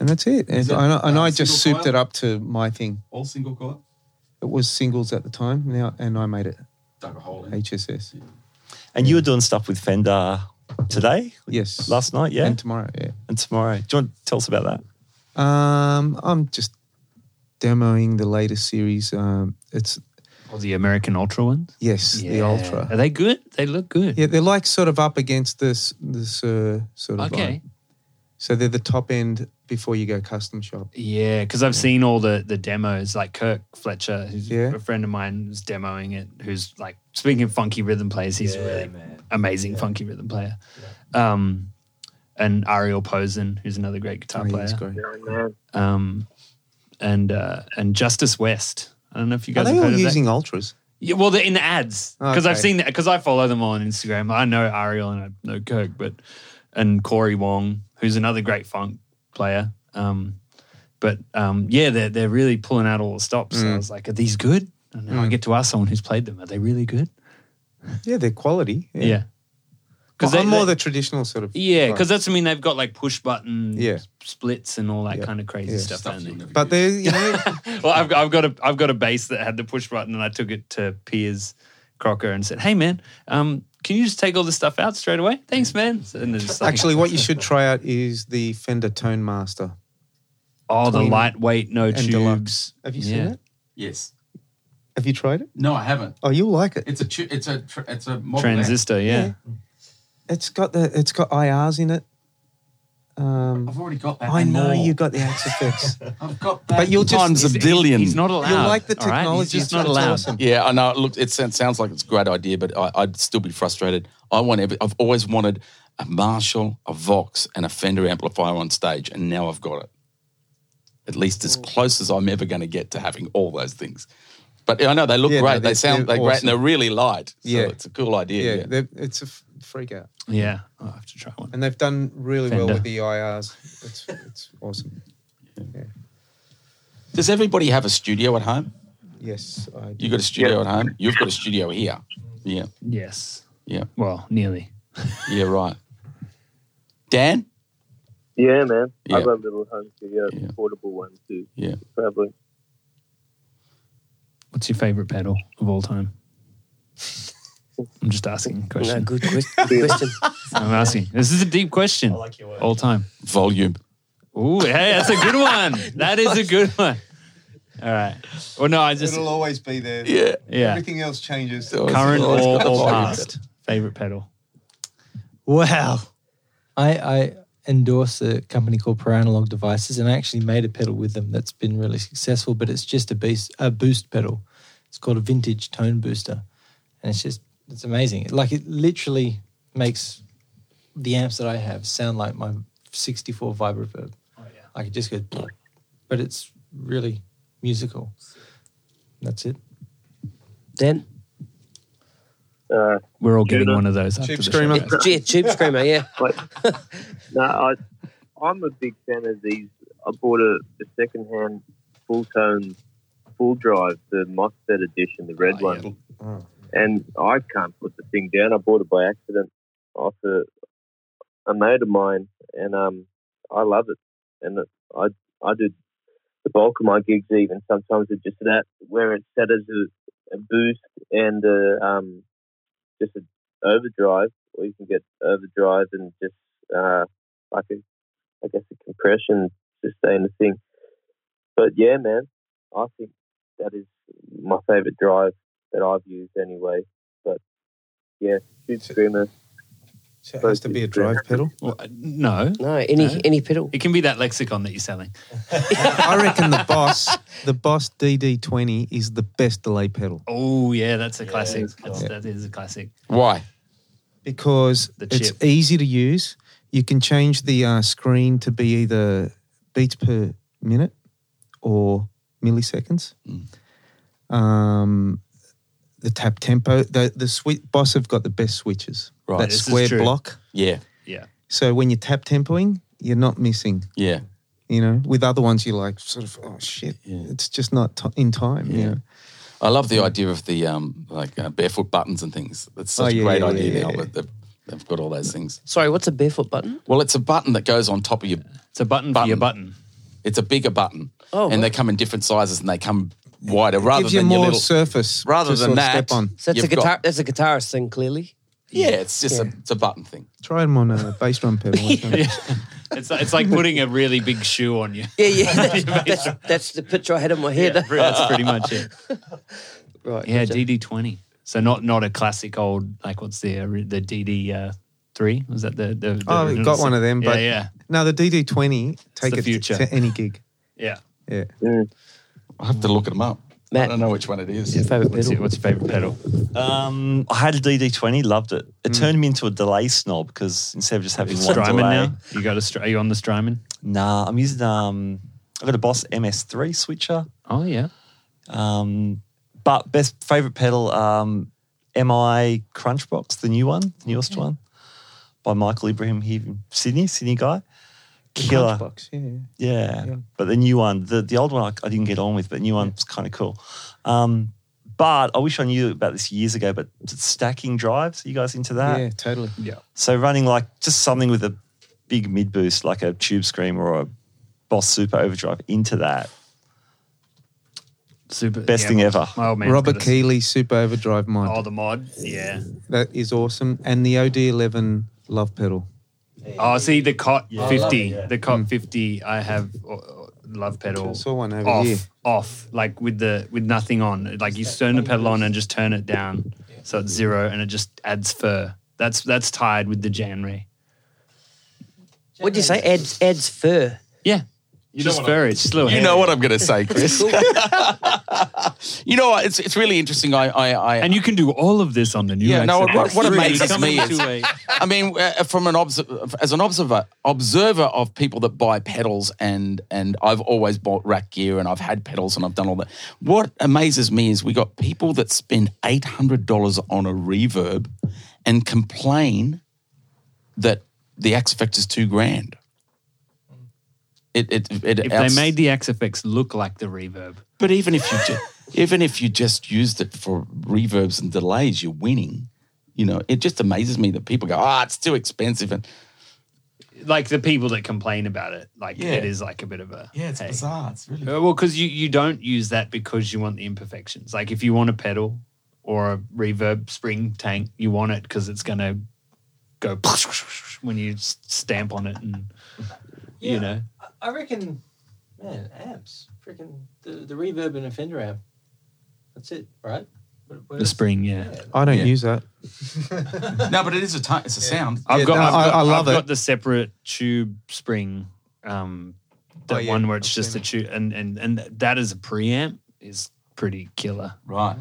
and that's it. And, that, I- and uh, I just souped coil? it up to my thing. All single coil. It was singles at the time now, and I made it Dug a hole in. HSS. And you were doing stuff with Fender today, Yes, last night, yeah, and and, tomorrow. Yeah. And tomorrow. Do you want to tell us about that? Um, I'm just demoing the latest series. Um, it's Or the American Ultra ones? yes, the Ultra. Are they good? They look good. Yeah, they're like sort of up against this this uh, sort of Okay. line. So they're the top end before you go custom shop. Yeah, because I've seen all the the demos. Like Kirk Fletcher, who's Yeah. a friend of mine, was demoing it. Who's like speaking of funky rhythm players, he's a really amazing funky rhythm player. Um, and Ariel Posen, who's another great guitar Oh, player. it's great. Um, and uh, and Justice West. I don't know if you Are guys they have all heard of using that. ultras? Yeah, well, they're in the ads because I've seen that because I follow them all on Instagram. I know Ariel and I know Kirk, but and Corey Wong, who's another great funk player. Um, but um, yeah, they're they're really pulling out all the stops. So I Mm. was like, are these good? And now I get to ask someone who's played them. Are they really good? Yeah, they're quality. Yeah. Yeah. Because Well, I'm more the traditional sort of. yeah, because that's I mean they've got like push button Yeah. splits and all that Yeah. kind of crazy Yeah. stuff. Stuff they? But they're you know well, I've got, I've got a I've got a bass that had the push button, and I took it to Piers Crocker and said, "Hey man, um, can you just take all this stuff out straight away? Thanks, man." And just like, actually what you should try out is the Fender Tone Master oh, the lightweight, no and tubes. deluxe. Have you seen it? Yes. Have you tried it? No, I haven't. Oh, you'll like it. It's a tu- it's a tr- it's a model Transistor, yeah. It's got the it's got IRs in it. Um, I've already got that. I and know more. you got the Axe-Fx. I've got that. But you'll just- times a He's- billion. He's not allowed. You'll like the all right? technology. He's just it's- not allowed. awesome. Yeah, I know. Look, it sounds sounds like it's a great idea, but I, I'd still be frustrated. I want every, I've always wanted a Marshall, a Vox, and a Fender amplifier on stage, and now I've got it. At least as close as I'm ever going to get to having all those things. But I know they look Yeah, great. they they're- sound they're they're great, awesome. and they're really light. So Yeah. it's a cool idea. Yeah, Yeah, it's a f- freak out, Yeah, I'll have to try one. and they've done really well with the IRs. It's it's awesome. Does everybody have a studio at home? Yes, I You got a studio Yeah. at home. You've got a studio here. Yeah, Yes. yeah, Well, nearly. yeah. Right. Dan. Yeah, man. Yeah. I've got a little home studio, Yeah. portable one too. Yeah. Traveling. What's your favorite pedal of all time? I'm just asking a No, question. good, good question. I'm asking. This is a deep question. like your word. All time. Volume. Ooh, hey, that's a good one. That is a good one. All right. Well, no, I just It'll always be there. Yeah. yeah. Everything else changes. Current Always or, the or past favorite pedal. Wow. I, I endorse a company called Pro Analog Devices, and I actually made a pedal with them that's been really successful, but it's just a, beast, a boost pedal. It's called a vintage tone booster. And it's just, it's amazing. Like it literally makes the amps that I have sound like my 64 Vibroverb. Oh, yeah. Like it just goes, but it's really musical. That's it. Dan? Uh, We're all getting Judah. one of those after Tube Screamer. Yeah, Tube Screamer, yeah. but no, I, I'm a big fan of these. I bought a, a second-hand Fulltone, full drive, the MOSFET edition, the red Oh, one. yeah. Oh. And I can't put the thing down. I bought it by accident off a, a mate of mine, and um, I love it. And I I do the bulk of my gigs. Even sometimes it's just that where it's set as a, a boost and a, um, just an overdrive, or you can get overdrive and just uh, like a I guess a compression sustainer thing. But yeah, man, I think that is my favorite drive that I've used anyway. But yeah, Tube Screamer. So it has to be a drive pedal. Well, uh, no, No, any No. any pedal. it can be that lexicon that you're selling. I reckon the Boss, the Boss DD20 is the best delay pedal Oh yeah, that's a classic. it's cool. That's, that is a classic. Why? because it's easy to use. You can change the uh, screen to be either beats per minute or milliseconds. Um, the tap tempo, the the swi Boss have got the best switches. Right. that This is square true. block. Yeah, Yeah. So when you're tap tempoing, you're not missing. yeah, You know, with other ones, you're like sort of, oh shit, Yeah. it's just not t- in time. Yeah. You know? I love the idea of the um, like uh, barefoot buttons and things. That's such Oh, yeah, a great yeah, idea yeah, now. yeah. But they've, they've got all those things. Sorry, what's a barefoot button? Well, it's a button that goes on top of your. It's a button, for your button. It's a bigger button, Oh, and they come in different sizes and they come wider rather Gives you than more your little. surface. rather than that, step on. So it's a You've got- guitar. That's a guitarist thing, clearly. yeah, it's just Yeah. A, it's a button thing. Try them on a bass drum pedal. Yeah. It's it's like putting a really big shoe on you. Yeah, yeah. That's, that's, that's the picture I had in my head. Yeah, that's pretty much it. right. Yeah, gotcha. DD twenty. So not not a classic old like what's the ori- the DD uh, three? Was that the the? the Oh, we've original got one of them, Yeah, but yeah, no, the DD20 take the it future. to any gig. yeah. Yeah. I have to look them up. I don't know which one it is. your favorite What's pedal? your, what's your favorite pedal? Um, I had a DD20, loved it. It turned me into a delay snob because instead of just having one Strymon delay, now. You got a Stry- are you on the Strymon? nah, I'm using um, I've got a Boss MS3 switcher. Oh yeah. Um, but best favorite pedal, um, MI Crunchbox, the new one, the newest one, by Michael Ibrahim here in Sydney, Sydney guy. Killer. Punchbox, yeah. Yeah. Yeah. But the new one, the, the old one I, I didn't get on with, but the new one's kind of cool. Um, but I wish I knew about this years ago, but stacking drives, are you guys into that? Yeah, totally. Yeah. So running like just something with a big mid boost, like a Tube Scream or a Boss Super Overdrive into that. Super Best yeah, thing my- ever. My old man's Robert got Keeley Super Overdrive mod. Oh, the mod. Yeah. That is awesome. And the OD11 Love Pedal. Oh, see the Cot Yeah. I love fifty. it, yeah. The Cot fifty. I have uh, love pedal. I saw one over off, here. off, like with the with nothing on. Like you turn the pedal on and just turn it down, so it's zero, and it just adds fur. That's that's tied with the Jan Ray. What'd you say? Adds adds fur. Yeah, you just fur. It's just a little. You hair. know what I'm going to say, Chris. you know, what, it's it's really interesting. I I, I And you can do all of this on the new. Yeah, no, what- what amazes me is- I mean, uh, from an obs- as an observer observer of people that buy pedals, and and I've always bought rack gear, and I've had pedals, and I've done all that. What amazes me is we got people that spend eight hundred dollars on a reverb, and complain that the Axe-Fx is two grand. It it it. if they made the Axe-Fx look like the reverb, but even if you ju- even if you just used it for reverbs and delays, you're winning. You know, it just amazes me that people go, "Ah, it's too expensive," and like the people that complain about it, like Yeah. it is like a bit of a yeah, it's hey. bizarre. It's really Uh, Well, because you, you don't use that because you want the imperfections. Like if you want a pedal or a reverb spring tank, you want it because it's going to go when you stamp on it, and Yeah. you know. I reckon, man, amps. Freaking the, the reverb and a Fender amp. That's it, right? What- what The spring, yeah. I don't Yeah. use that. no, but it is a ti it's a sound. I've Yeah, got, no, I've I- got, I love I've it. got the separate tube spring, um, that Oh, yeah, one where it's I've just a seen tube, and, and and that as a preamp is pretty killer. Right.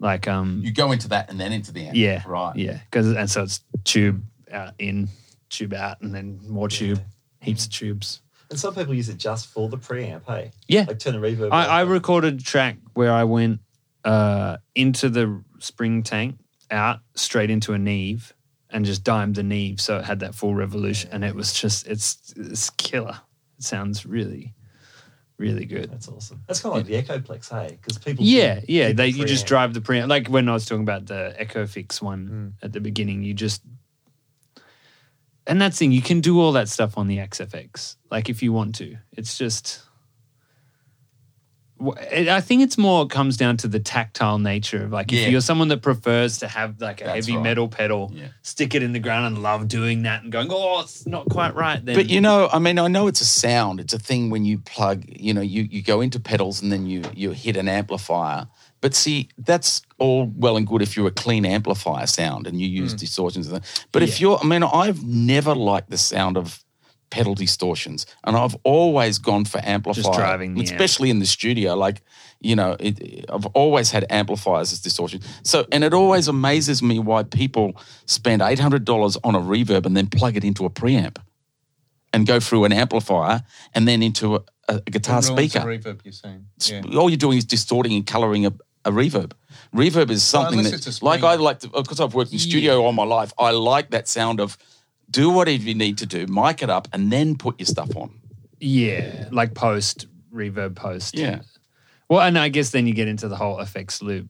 Like um, You go into that and then into the amp. Yeah. Right. Yeah, because and so it's tube out in, tube out, and then more tube, heaps of tubes. And some people use it just for the preamp, hey? Yeah. Like turn the reverb. I, on. I recorded a track where I went uh, into the spring tank, out straight into a Neve, and just dimed the Neve, so it had that full revolution, and it was just it's it's killer. It sounds really, really good. That's awesome. That's kind of like the Echoplex, hey? Because people. Yeah, yeah. They the you just drive the preamp. Like when I was talking about the Echoplex one at the beginning, you just and that's the thing. You can do all that stuff on the Axe-Fx, like if you want to. It's just. I think it's more it comes down to the tactile nature of like Yeah. if you're someone that prefers to have like a That's heavy right. metal pedal, Yeah. stick it in the ground and love doing that and going, oh, it's not quite right. Then But you know, I mean, I know it's a sound. It's a thing when you plug, you know, you, you go into pedals and then you you hit an amplifier. But see, that's all well and good if you're a clean amplifier sound and you use mm. distortions. and that. But if you're, I mean, I've never liked the sound of pedal distortions, and I've always gone for amplifier, driving the amp. especially in the studio. Like, you know, it, I've always had amplifiers as distortion. So, and it always amazes me why people spend eight hundred dollars on a reverb and then plug it into a preamp and go through an amplifier and then into a, a guitar speaker. reverb, you're saying. All you're doing is distorting and coloring a, a reverb. Reverb is something unless that, like. I like to, because I've worked in studio all my life, I like that sound of do whatever you need to do, mic it up, and then put your stuff on. yeah, like post reverb post. Yeah. Well, and I guess then you get into the whole effects loop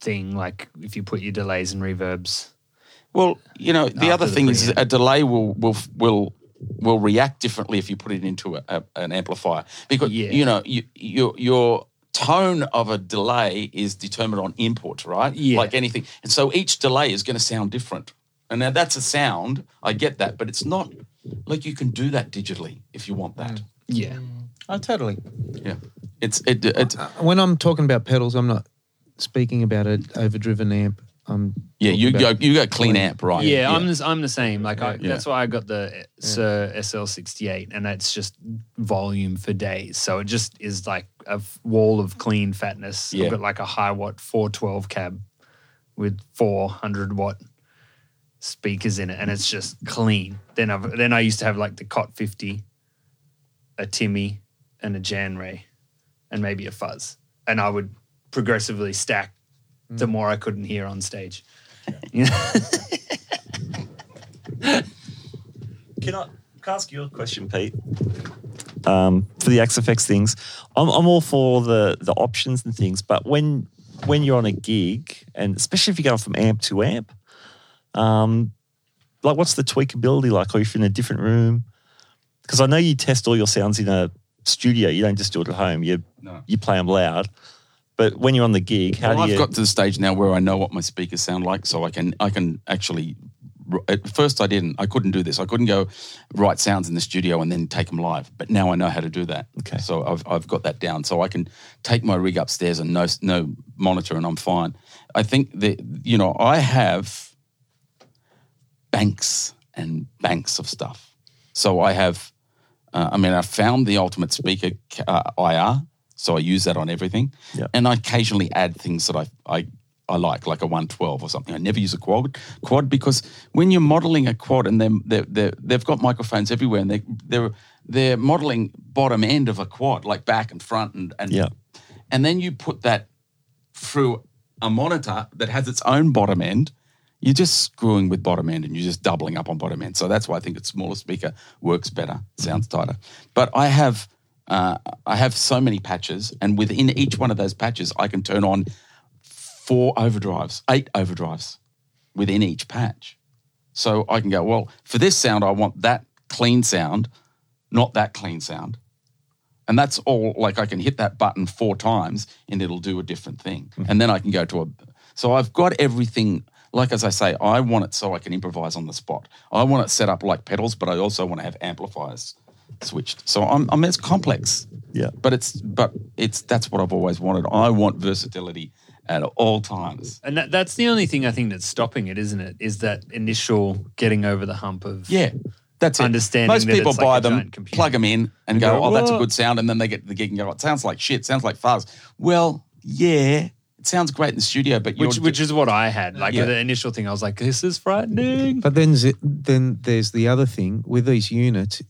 thing. Like if you put your delays and reverbs. Well, you know, the other the thing is a delay will will will will react differently if you put it into a, a, an amplifier because Yeah. you know you, your your tone of a delay is determined on input, right? Yeah. Like anything, and so each delay is going to sound different. And now that's a sound. I get that, but it's not like you can do that digitally if you want that. Yeah. Oh, totally. Yeah, it's it, it's Uh, when I'm talking about pedals, I'm not speaking about an overdriven amp. I'm yeah. You go you go clean amp, right? Yeah, I'm the, I'm the same. Like I, Yeah. that's why I got the Suhr SL68, and that's just volume for days. So it just is like a f- wall of clean fatness. Yeah. I've got like a Hiwatt 412 cab with 400 watt speakers in it, and it's just clean. Then I've then I used to have like the Cot 50, a Timmy, and a Jan Ray, and maybe a fuzz, and I would progressively stack the more I couldn't hear on stage. You know? Can I, can I ask you a question, Pete? Um, for the Axe-Fx things, I'm, I'm all for the the options and things, but when when you're on a gig, and especially if you're going from amp to amp, um, like what's the tweakability like? Or if you're in a different room, because I know you test all your sounds in a studio, you don't just do it at home. You No. you play them loud, but when you're on the gig, how well, do I've you? got to the stage now where I know what my speakers sound like, so I can I can actually. At first, I didn't. I couldn't do this. I couldn't go write sounds in the studio and then take them live. But now I know how to do that. Okay. So I've I've got that down. So I can take my rig upstairs and no no monitor, and I'm fine. I think that you know I have banks and banks of stuff. So I have. Uh, I mean, I found the ultimate speaker uh, IR So I use that on everything. Yeah. And I occasionally add things that I, I, I like, like a 112 or something. I never use a quad, quad because when you're modeling a quad and they're, they're, they're, they've got microphones everywhere and they, they're, they're modeling bottom end of a quad, like back and front. And, and, Yeah. and then you put that through a monitor that has its own bottom end, you're just screwing with bottom end and you're just doubling up on bottom end. So that's why I think a smaller speaker works better, sounds tighter. But I have uh, I have so many patches, and within each one of those patches, I can turn on four overdrives, eight overdrives within each patch. So I can go, well, for this sound, I want that clean sound, not that clean sound. And that's all like I can hit that button four times and it'll do a different thing. And then I can go to a. So I've got everything, like as I say, I want it so I can improvise on the spot. I want it set up like pedals, but I also want to have amplifiers switched. So I'm, I mean, it's complex. Yeah. But it's, but it's, that's what I've always wanted. I want versatility at all times. And that, that's the only thing I think that's stopping it, isn't it? Is that initial getting over the hump of Yeah. That's it. Understanding Most people it's like buy them, plug them in, and go, go, "Oh, that's a good sound," and then they get the gig and go, oh, "It sounds like shit. Sounds like fuzz." Well, yeah, it sounds great in the studio, but which you're which is what I had. Like Yeah. the initial thing, I was like, "This is frightening." But then, then there's the other thing with these units.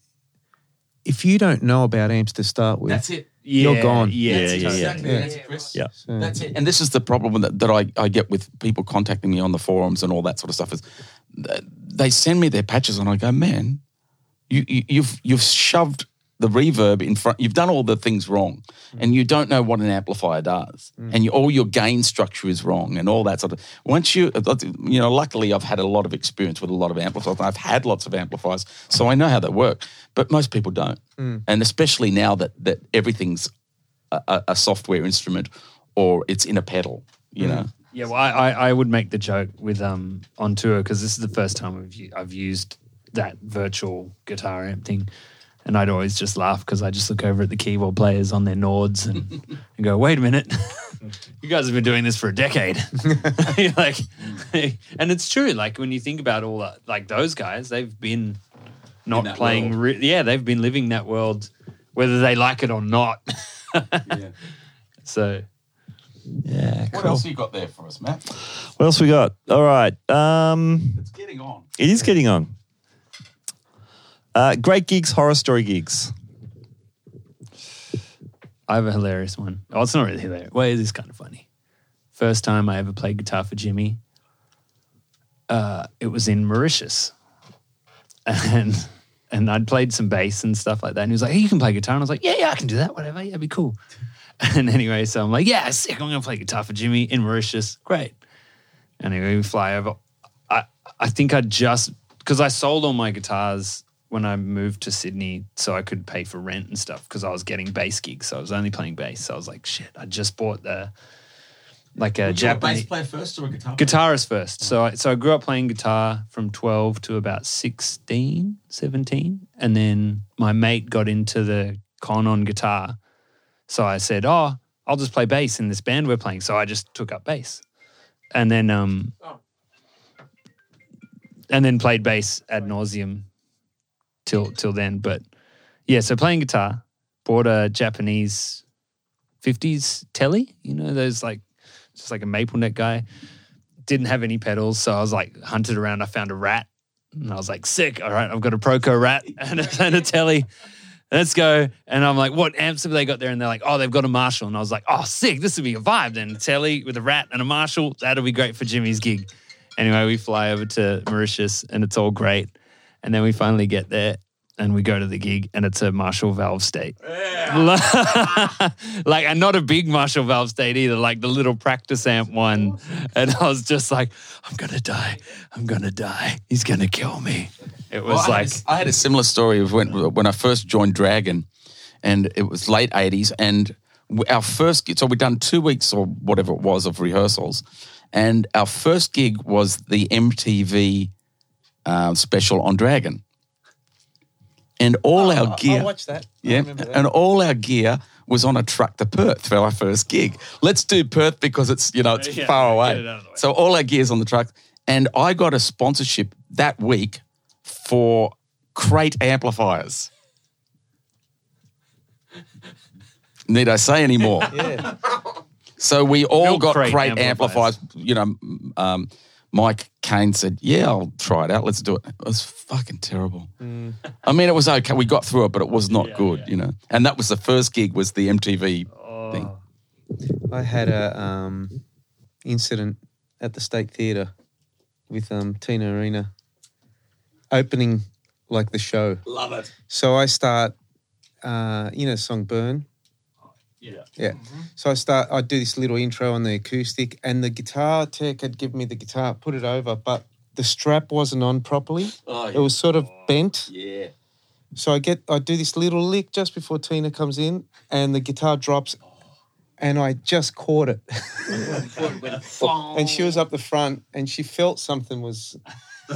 If you don't know about amps to start with, that's it. You're gone. Yeah, Yeah, yeah, yeah, Exactly. yeah. That's it, Chris. Yeah. So- That's it. And this is the problem that, that I, I get with people contacting me on the forums and all that sort of stuff is they send me their patches and I go, man, you, you, you've you've shoved the reverb in front. You've done all the things wrong, mm. and you don't know what an amplifier does, mm. and you, all your gain structure is wrong, and all that sort of. Once you, uh, uh, you know, luckily I've had a lot of experience with a lot of amplifiers. I've had lots of amplifiers, so I know how they work. But most people don't, mm. and especially now that that everything's a, a, a software instrument or it's in a pedal, you know. Yeah, well, I, I, I would make the joke with um on tour because this is the first time I've u- I've used that virtual guitar amp thing, and I'd always just laugh because I just look over at the keyboard players on their Nords and, and go, "Wait a minute, you guys have been doing this for a decade." You're like, and it's true. Like when you think about all that, like those guys, they've been not playing. Re- yeah, they've been living that world, whether they like it or not. So Yeah, What cool. else have you got there for us, Matt? What else we got? All right. Um, It's getting on. it is getting on. Uh, great gigs, horror story gigs. I have a hilarious one. Oh, it's not really hilarious. Well, it is kind of funny. First time I ever played guitar for Jimmy, uh, it was in Mauritius, and and I'd played some bass and stuff like that. And he was like, "Hey, you can play guitar," and I was like, "Yeah, yeah, I can do that. Whatever. Yeah, it'd be cool." And anyway, so I'm like, "Yeah, sick. I'm gonna play guitar for Jimmy in Mauritius. Great." Anyway, we fly over. I I think I just because I sold all my guitars when I moved to Sydney, so I could pay for rent and stuff because I was getting bass gigs. So I was only playing bass. So I was like, shit, I just bought the like a Japanese player first or a guitar? guitarist first. So I, so I grew up playing guitar from 12 to about 16, 17. And then my mate got into the con on guitar. So I said, oh, I'll just play bass in this band we're playing. So I just took up bass. And then um and then played bass ad nauseum till till then. But yeah, so playing guitar, bought a Japanese 50s telly, you know, those like just like a maple neck guy. Didn't have any pedals, so I was like hunted around. I found a rat, and I was like, "Sick! All right, I've got a Proco rat and a, and a telly. Let's go!" And I'm like, "What amps have they got there?" And they're like, "Oh, they've got a Marshall." And I was like, "Oh, sick! This would be a vibe then. A telly with a rat and a Marshall. That'll be great for Jimmy's gig." Anyway, we fly over to Mauritius, and it's all great. And then we finally get there, and we go to the gig, and it's a Marshall Valvestate. like, and not a big Marshall Valvestate either, like the little practice amp one. And I was just like, I'm gonna die. I'm gonna die. He's gonna kill me. It was Well, I, had a, I had a similar story of when when I first joined Dragon, and it was late '80s, and our first gig. So we'd done two weeks or whatever it was of rehearsals, and our first gig was the MTV uh, special on Dragon, and all our gear. that. Yeah, and all our gear was on a truck to Perth for our first gig. Let's do Perth because it's you know it's Yeah, far get away. it out of the way. So all our gear's on the truck, and I got a sponsorship that week for crate amplifiers. Need I say any more? Yeah. So we all Milk got crate great amplifiers. amplifiers. You know, um, Mike Kane said, "Yeah, I'll try it out. Let's do it." It was fucking terrible. I mean, it was okay. We got through it, but it was not good. You know, and that was the first gig. Was the MTV thing? I had a um, incident at the State Theatre with um, Tina Arena opening like the show. Love it. So I start, uh, you know, song "Burn." Yeah. Yeah. So I start. I do this little intro on the acoustic, and the guitar tech had given me the guitar, put it over, but the strap wasn't on properly. Oh, It was sort of bent. yeah. So I get, I do this little lick just before Tina comes in, and the guitar drops, and I just caught it. and she was up the front, and she felt something was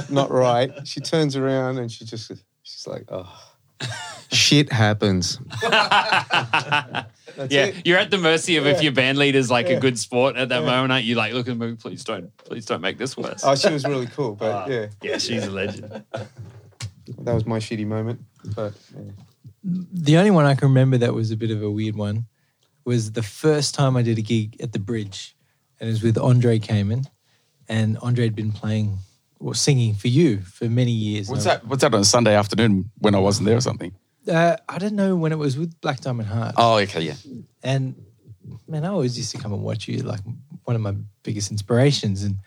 not right. She turns around, and she just, she's like, oh, shit happens. That's Yeah, it. you're at the mercy of if your band leader's like Yeah. a good sport at that Yeah. moment, aren't you? Like, look at me, please don't, please don't make this worse. Oh, she was really cool, but Ah, yeah, yeah, she's a legend. that was my shitty moment. But yeah. The only one I can remember that was a bit of a weird one was the first time I did a gig at the Bridge, and it was with Andre Kamen, and Andre had been playing or singing for you for many years. What's that? What's that on a Sunday afternoon when I wasn't there or something? Uh, I don't know when it was with Black Diamond Heart. Oh, okay, yeah. And man, I always used to come and watch you, like one of my biggest inspirations. And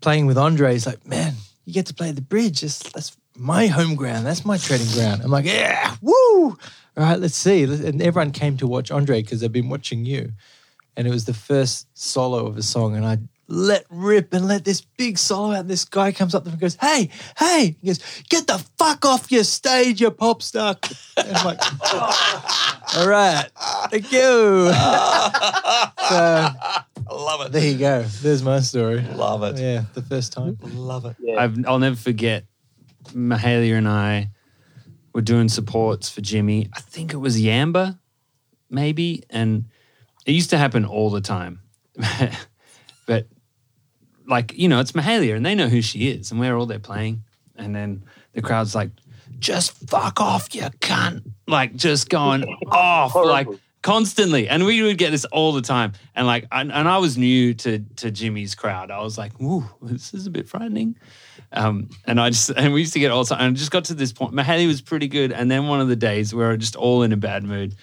playing with Andre is like, man, you get to play the bridge. That's, that's my home ground. That's my treading ground. I'm like, yeah, woo! All right, let's see. And everyone came to watch Andre because they've been watching you. And it was the first solo of a song. And I let rip and let this big solo out. And this guy comes up to me and goes, hey, hey. He goes, get the fuck off your stage, you pop star. And I'm like, all right, thank you. so I Love it. there you go. There's my story. Love it. Yeah, the first time. Love it. Yeah. I've, I'll never forget Mahalia and I were doing supports for Jimmy. I think it was Yamba, maybe. And it used to happen all the time. but, like, you know, it's Mahalia and they know who she is and we're all there playing. And then the crowd's like, just fuck off, you cunt. Like, just going off, like, constantly. And we would get this all the time. And, like, and, and I was new to, to Jimmy's crowd. I was like, ooh, this is a bit frightening. Um, and I just and we used to get all the time. And I just got to this point. Mahalia was pretty good, and then one of the days we were just all in a bad mood,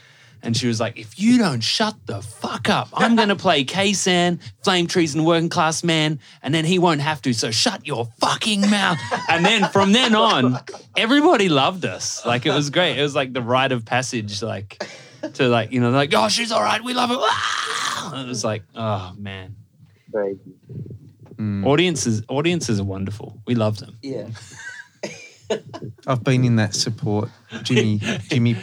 and she was like, "If you don't shut the fuck up, I'm going to play Khe Sanh, Flame Trees, and Working Class Man, and then he won't have to. So shut your fucking mouth." And then from then on, everybody loved us. Like it was great. It was like the rite of passage, like to like you know, like oh she's all right, we love her. Ah! It was like oh man. Crazy. Audiences, audiences are wonderful. We love them. Yeah. I've been in that support Jimmy Jimmy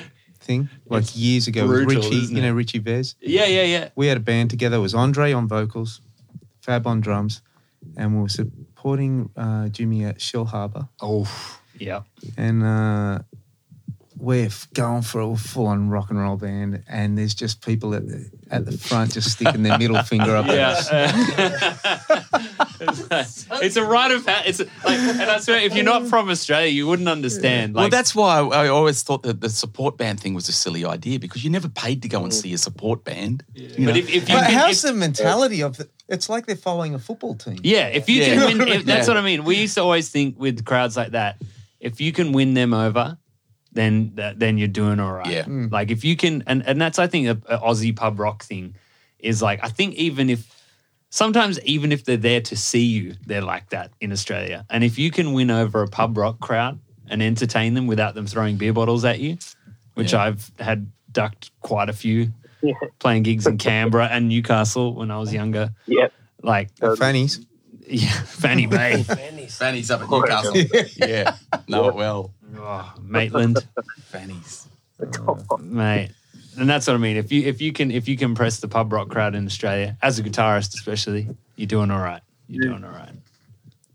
thing like years ago with brutal, Richie, isn't you know Richie Vez. Yeah, yeah, yeah. We had a band together. It was Andre on vocals, Fab on drums, and we were supporting uh, Jimmy at Shellharbour. Oh, yeah. and uh, we're f- going for a full-on rock and roll band, and there's just people at the at the front just sticking their middle finger up. At us. Yeah. it's a rite of pa- it's like, and I swear, if you're not from Australia, you wouldn't understand. Like, well, that's why I, I always thought that the support band thing was a silly idea because you're never paid to go and see a support band. You know? but if, if you But can, how's if- the mentality of it? It's like they're following a football team. yeah, if you Yeah. can win, if, that's Yeah. what I mean. We used to always think with crowds like that, if you can win them over, then then you're doing all right. Yeah. Hmm. Like if you can, and and that's I think a, a Aussie pub rock thing is like I think even if sometimes even if they're there to see you, they're like that in Australia. And if you can win over a pub rock crowd and entertain them without them throwing beer bottles at you, which Yeah. I've had ducked quite a few Yeah. playing gigs in Canberra and Newcastle when I was younger. Yeah. Like Uh, Fannies. yeah, Fanny Bay, Fanny's up at Newcastle. yeah, know it well. oh, Maitland, Fanny's. mate. And that's what I mean. If you if you can if you can press the pub rock crowd in Australia as a guitarist, especially, you're doing all right. You're doing all right.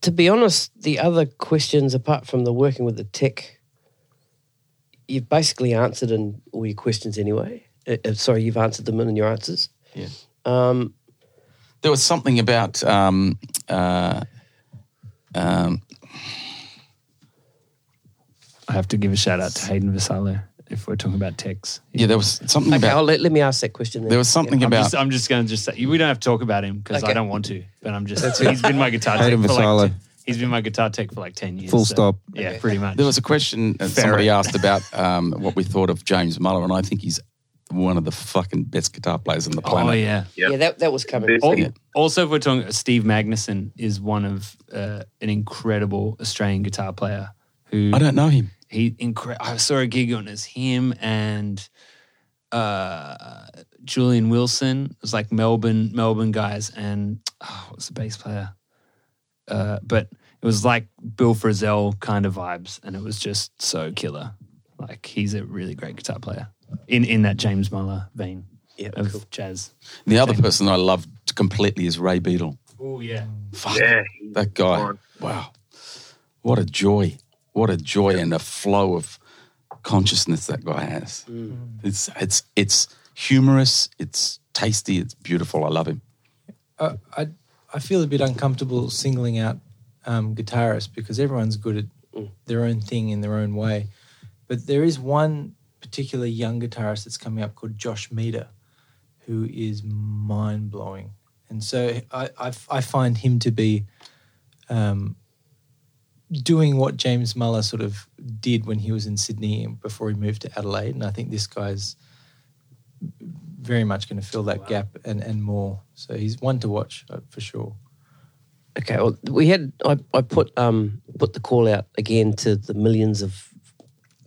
To be honest, the other questions apart from the working with the tech, you've basically answered in all your questions anyway. Uh, uh, sorry, you've answered them in your answers. Yeah. Um, There was something about um, uh, um, I have to give a shout out to Hayden Vassallo. If we're talking about techs. Yeah, there was something Okay, I'll about let, let me ask that question. Then. there was something I'm about just, I'm just going to just say we don't have to talk about him because I don't want to. But I'm just he's been my guitar tech Hayden for Vassallo. like t- he's been my guitar tech for like ten years. Full so- stop. Yeah, pretty much. There was a question that somebody asked about um, what we thought of James Muller, and I think he's one of the fucking best guitar players on the planet. oh yeah. Yep. Yeah, that, that was coming. This- Yeah. Also, if we're talking, Steve Magnusson is one of uh, an incredible Australian guitar player who I don't know him. He incre- I saw a gig on as him and uh, Julien Wilson. It was like Melbourne Melbourne guys, and oh, what's the bass player? Uh, but it was like Bill Frisell kind of vibes, and it was just so killer. Like he's a really great guitar player in in that James Muller vein Yeah, of cool. jazz. The other person I loved completely is Ray Beadle. Oh yeah. Fuck, Yeah, that guy. Wow. What a joy. What a joy and a flow of consciousness that guy has. It's it's it's humorous, it's tasty, it's beautiful. I love him. I, I I feel a bit uncomfortable singling out um, guitarists because everyone's good at their own thing in their own way. But there is one particular young guitarist that's coming up called Josh Meader, who is mind blowing. And so I, I, I find him to be um, doing what James Muller sort of did when he was in Sydney before he moved to Adelaide. And I think this guy's very much going to fill that gap and, and more. So he's one to watch uh, for sure. Okay, well, we had I, I put um put the call out again to the millions of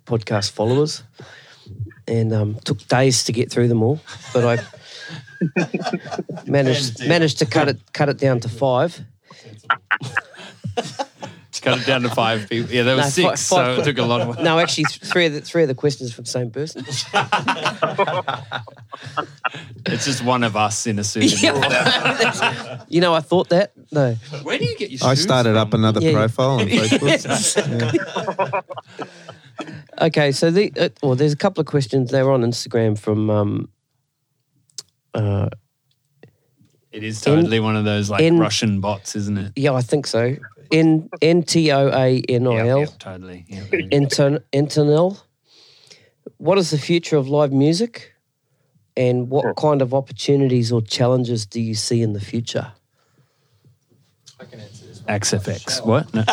podcast followers, and um, took days to get through them all, but I managed managed to cut it cut it down to five. To cut it down to five people. Yeah, there was No, six, so it took a lot of No, actually, three of the three of the questions from the same person. It's just one of us in a suit. you know, I thought that. No, Where do you get your I shoes started up another Yeah. profile on Facebook. Okay, so the uh, well, there's a couple of questions. They were on Instagram from um, uh, It is totally one of those like in- Russian bots, isn't it? yeah, I think so. N N T O A N I Yep, L. yep, totally. Yeah. Intern Internel. What is the future of live music, and what kind of opportunities or challenges do you see in the future? I can answer this. Axe-Fx. What? No.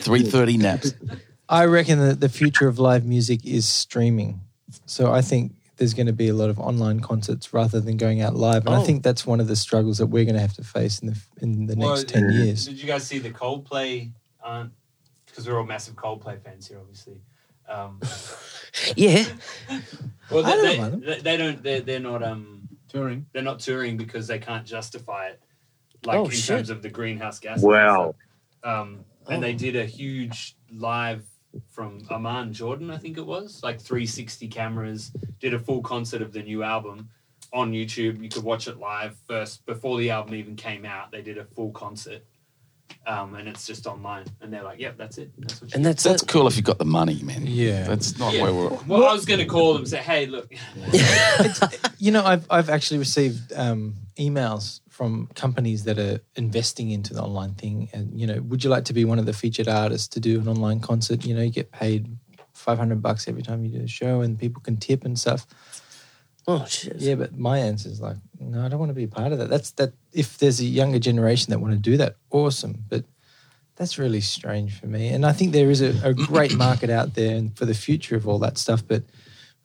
330 naps. I reckon that the future of live music is streaming. So I think there's going to be a lot of online concerts rather than going out live, and I Oh. think that's one of the struggles that we're going to have to face in the in the next ten years. Did you guys see the Coldplay? Because we're all massive Coldplay fans here, obviously. Um, Yeah, well, I don't they, they, they don't. They're, they're not um, Touring. They're not touring because they can't justify it, like Oh, in shit. terms of the greenhouse gas. Wow. Um, and Oh. they did a huge live from Amman, Jordan, I think it was, like 360 cameras. Did a full concert of the new album on YouTube. You could watch it live first before the album even came out. They did a full concert, um, and it's just online. And they're like, "Yep, that's it." That's what and that's That's it. cool if you've got the money, man. Yeah. That's not Yeah. where we're. Well, I was going to call them and say, "Hey, look, You know, I've I've actually received um, emails from companies that are investing into the online thing, and you know, would you like to be one of the featured artists to do an online concert? You know, you get paid five hundred bucks every time you do a show, and people can tip and stuff. Oh shit. Yeah, but my answer is like, no, I don't want to be part of that. That's that. If there's a younger generation that want to do that, awesome. But that's really strange for me. And I think there is a, a great market out there and for the future of all that stuff. But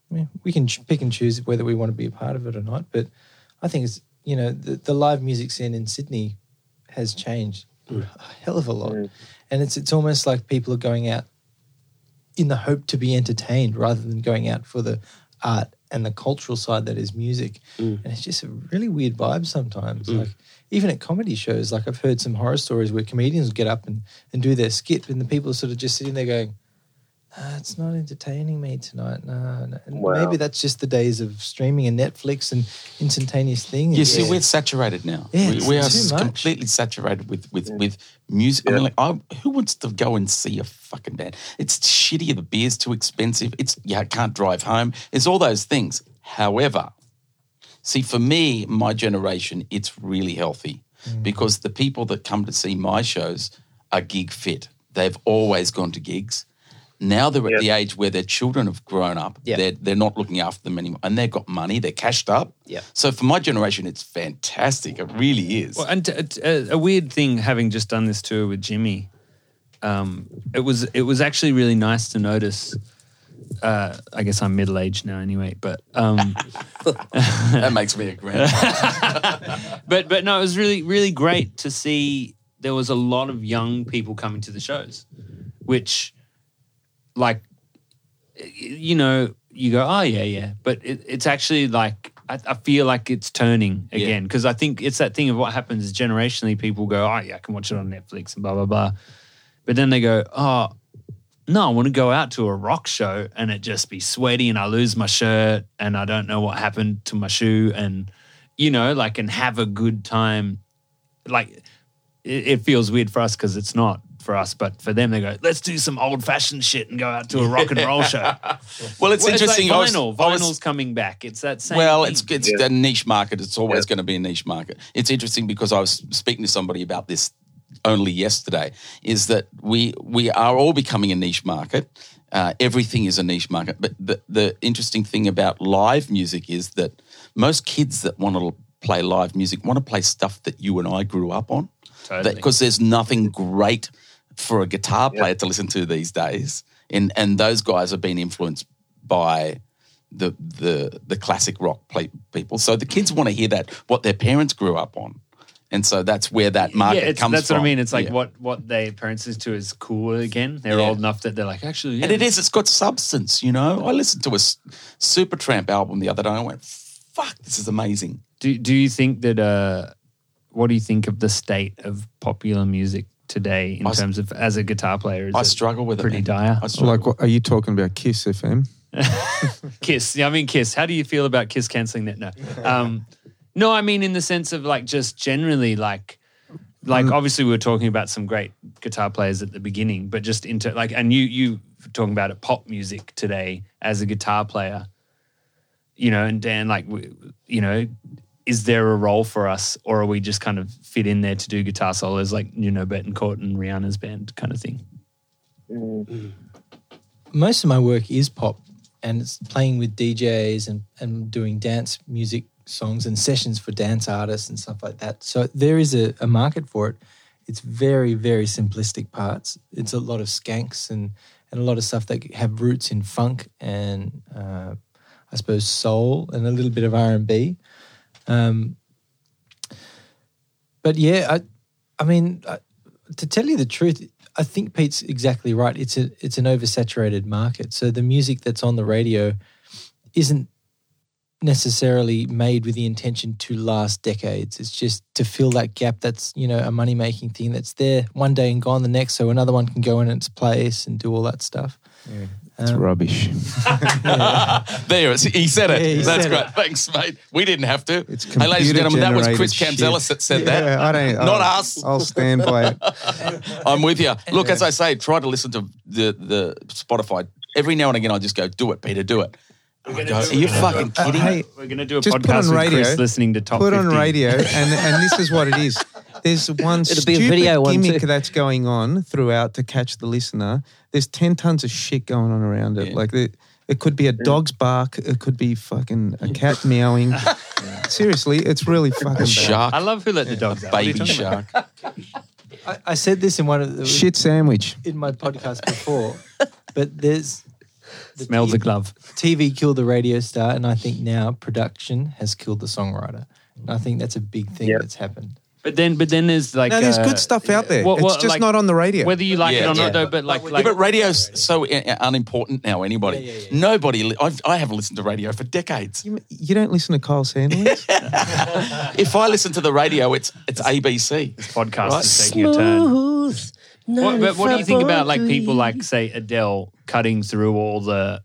I mean, we can ch- pick and choose whether we want to be a part of it or not. But I think it's you know the, the live music scene in Sydney has changed a hell of a lot, Mm. and it's it's almost like people are going out in the hope to be entertained rather than going out for the art and the cultural side that is music. Mm. And it's just a really weird vibe sometimes. Like even at comedy shows, like I've heard some horror stories where comedians get up and, and do their skit and the people are sort of just sitting there going, ah, it's not entertaining me tonight. No, no. And Wow. maybe that's just the days of streaming and Netflix and instantaneous things. You see, Yeah. we're saturated now. Yeah, we, we are completely saturated with with with music. I mean, like, I, who wants to go and see a fucking band? It's shitty. The beer's too expensive. It's yeah, I can't drive home. It's all those things. However, see, for me, my generation, it's really healthy Mm. because the people that come to see my shows are gig fit. They've always gone to gigs. Now they're at Yeah. the age where their children have grown up. Yeah. They're, they're not looking after them anymore. And they've got money, they're cashed up. Yeah. So for my generation, it's fantastic. It really is. Well, and t- t- a, a weird thing, having just done this tour with Jimmy, um, it was it was actually really nice to notice. Uh, I guess I'm middle aged now, anyway. But um, that makes me a grand. but but no, it was really really great to see. There was a lot of young people coming to the shows, which, like, you know, you go, oh yeah, yeah, but it, it's actually like I, I feel like it's turning again because I think it's that thing of what happens is generationally people go, oh yeah, I can watch it on Netflix and blah blah blah, but then they go, oh. No, I want to go out to a rock show and it just be sweaty and I lose my shirt and I don't know what happened to my shoe and you know, like and have a good time. Like it, it feels weird for us because it's not for us, but for them they go, let's do some old fashioned shit and go out to a rock and roll show. well, it's Well, interesting. I Like vinyl, was- vinyl's coming back. It's that same. Well, thing. it's it's Yeah. a niche market. It's always going to be a niche market. It's interesting because I was speaking to somebody about this only yesterday. Is that we we are all becoming a niche market. Uh, everything is a niche market. But the the interesting thing about live music is that most kids that want to play live music want to play stuff that you and I grew up on. Totally. Because there's nothing great for a guitar player to listen to these days, and and those guys have been influenced by the the the classic rock people. So the kids want to hear that what their parents grew up on, and so that's where that market yeah, comes that's from. what I mean. It's like Yeah. what what their parents listen to is cool again. They're Yeah. old enough that they're like, actually, yeah, and it is. It's got substance. You know, I listened to a Supertramp album the other day. and I went, "Fuck, this is amazing." Do Do you think that? uh What do you think of the state of popular music today in I s- terms of as a guitar player? Is I struggle with pretty it. Pretty dire. I struggle. Like, what, are you talking about Kiss FM? Kiss. Yeah, I mean Kiss. How do you feel about Kiss canceling that? No. Um, no, I mean in the sense of like just generally like like Mm. obviously we were talking about some great guitar players at the beginning, but just into like and you you were talking about it pop music today as a guitar player. You know, and Dan like you know, is there a role for us or are we just kind of fit in there to do guitar solos like you know Bettencourt and Rihanna's band kind of thing? most of my work is pop and it's playing with DJs and, and doing dance music songs and sessions for dance artists and stuff like that. So there is a, a market for it. It's very, very simplistic parts. It's a lot of skanks and, and a lot of stuff that have roots in funk and uh, I suppose soul and a little bit of R&B. Um, but yeah, I, I mean, I, to tell you the truth, I think Pete's exactly right. It's a it's an oversaturated market. So the music that's on the radio isn't necessarily made with the intention to last decades. It's just to fill that gap that's, you know, a money making thing that's there one day and gone the next so another one can go in its place and do all that stuff. It's Um, rubbish. There, he said it. Yeah, he That's said great. it. Thanks, mate. We didn't have to. It's hey, ladies and gentlemen, that was Chris computer-generated Kamzelas that said Yeah, that. I don't. Not I'll, us. I'll stand by it. I'm with you. Look, as I say, try to listen to the the Spotify. Every now and again, I just go, "Do it, Peter, do it." And I go, Are you fucking uh, kidding? Hey, We're gonna do a Just put podcast on with radio, Chris listening to top put 50. on radio, and and this is what it is. There's one It'll be a stupid video one gimmick too. that's going on throughout to catch the listener. There's ten tons of shit going on around it. Yeah. Like the, it could be a dog's bark. It could be fucking a cat meowing. Seriously, it's really fucking bad. Shark, I love who let the dogs out. What are you baby shark. I, I said this in one of the Shit sandwich. in my podcast before, but there's the Smells T- a glove. TV killed the radio star, and I think now production has killed the songwriter. And I think that's a big thing Yep. that's happened. But then, but then there's like No, there's uh, good stuff out there. what- it's just like, not on the radio. Whether you like it Yeah, or not, yeah. though. But like, Yeah, but radio's so uh, unimportant now. Anybody, Yeah, yeah, yeah. nobody. li- I've, I haven't listened to radio for decades. you, you don't listen to Kyle Sandilands? If I listen to the radio, it's it's ABC. podcast Right. is taking a turn. Smooth. What, but what do you think about like people like say Adele cutting through all the,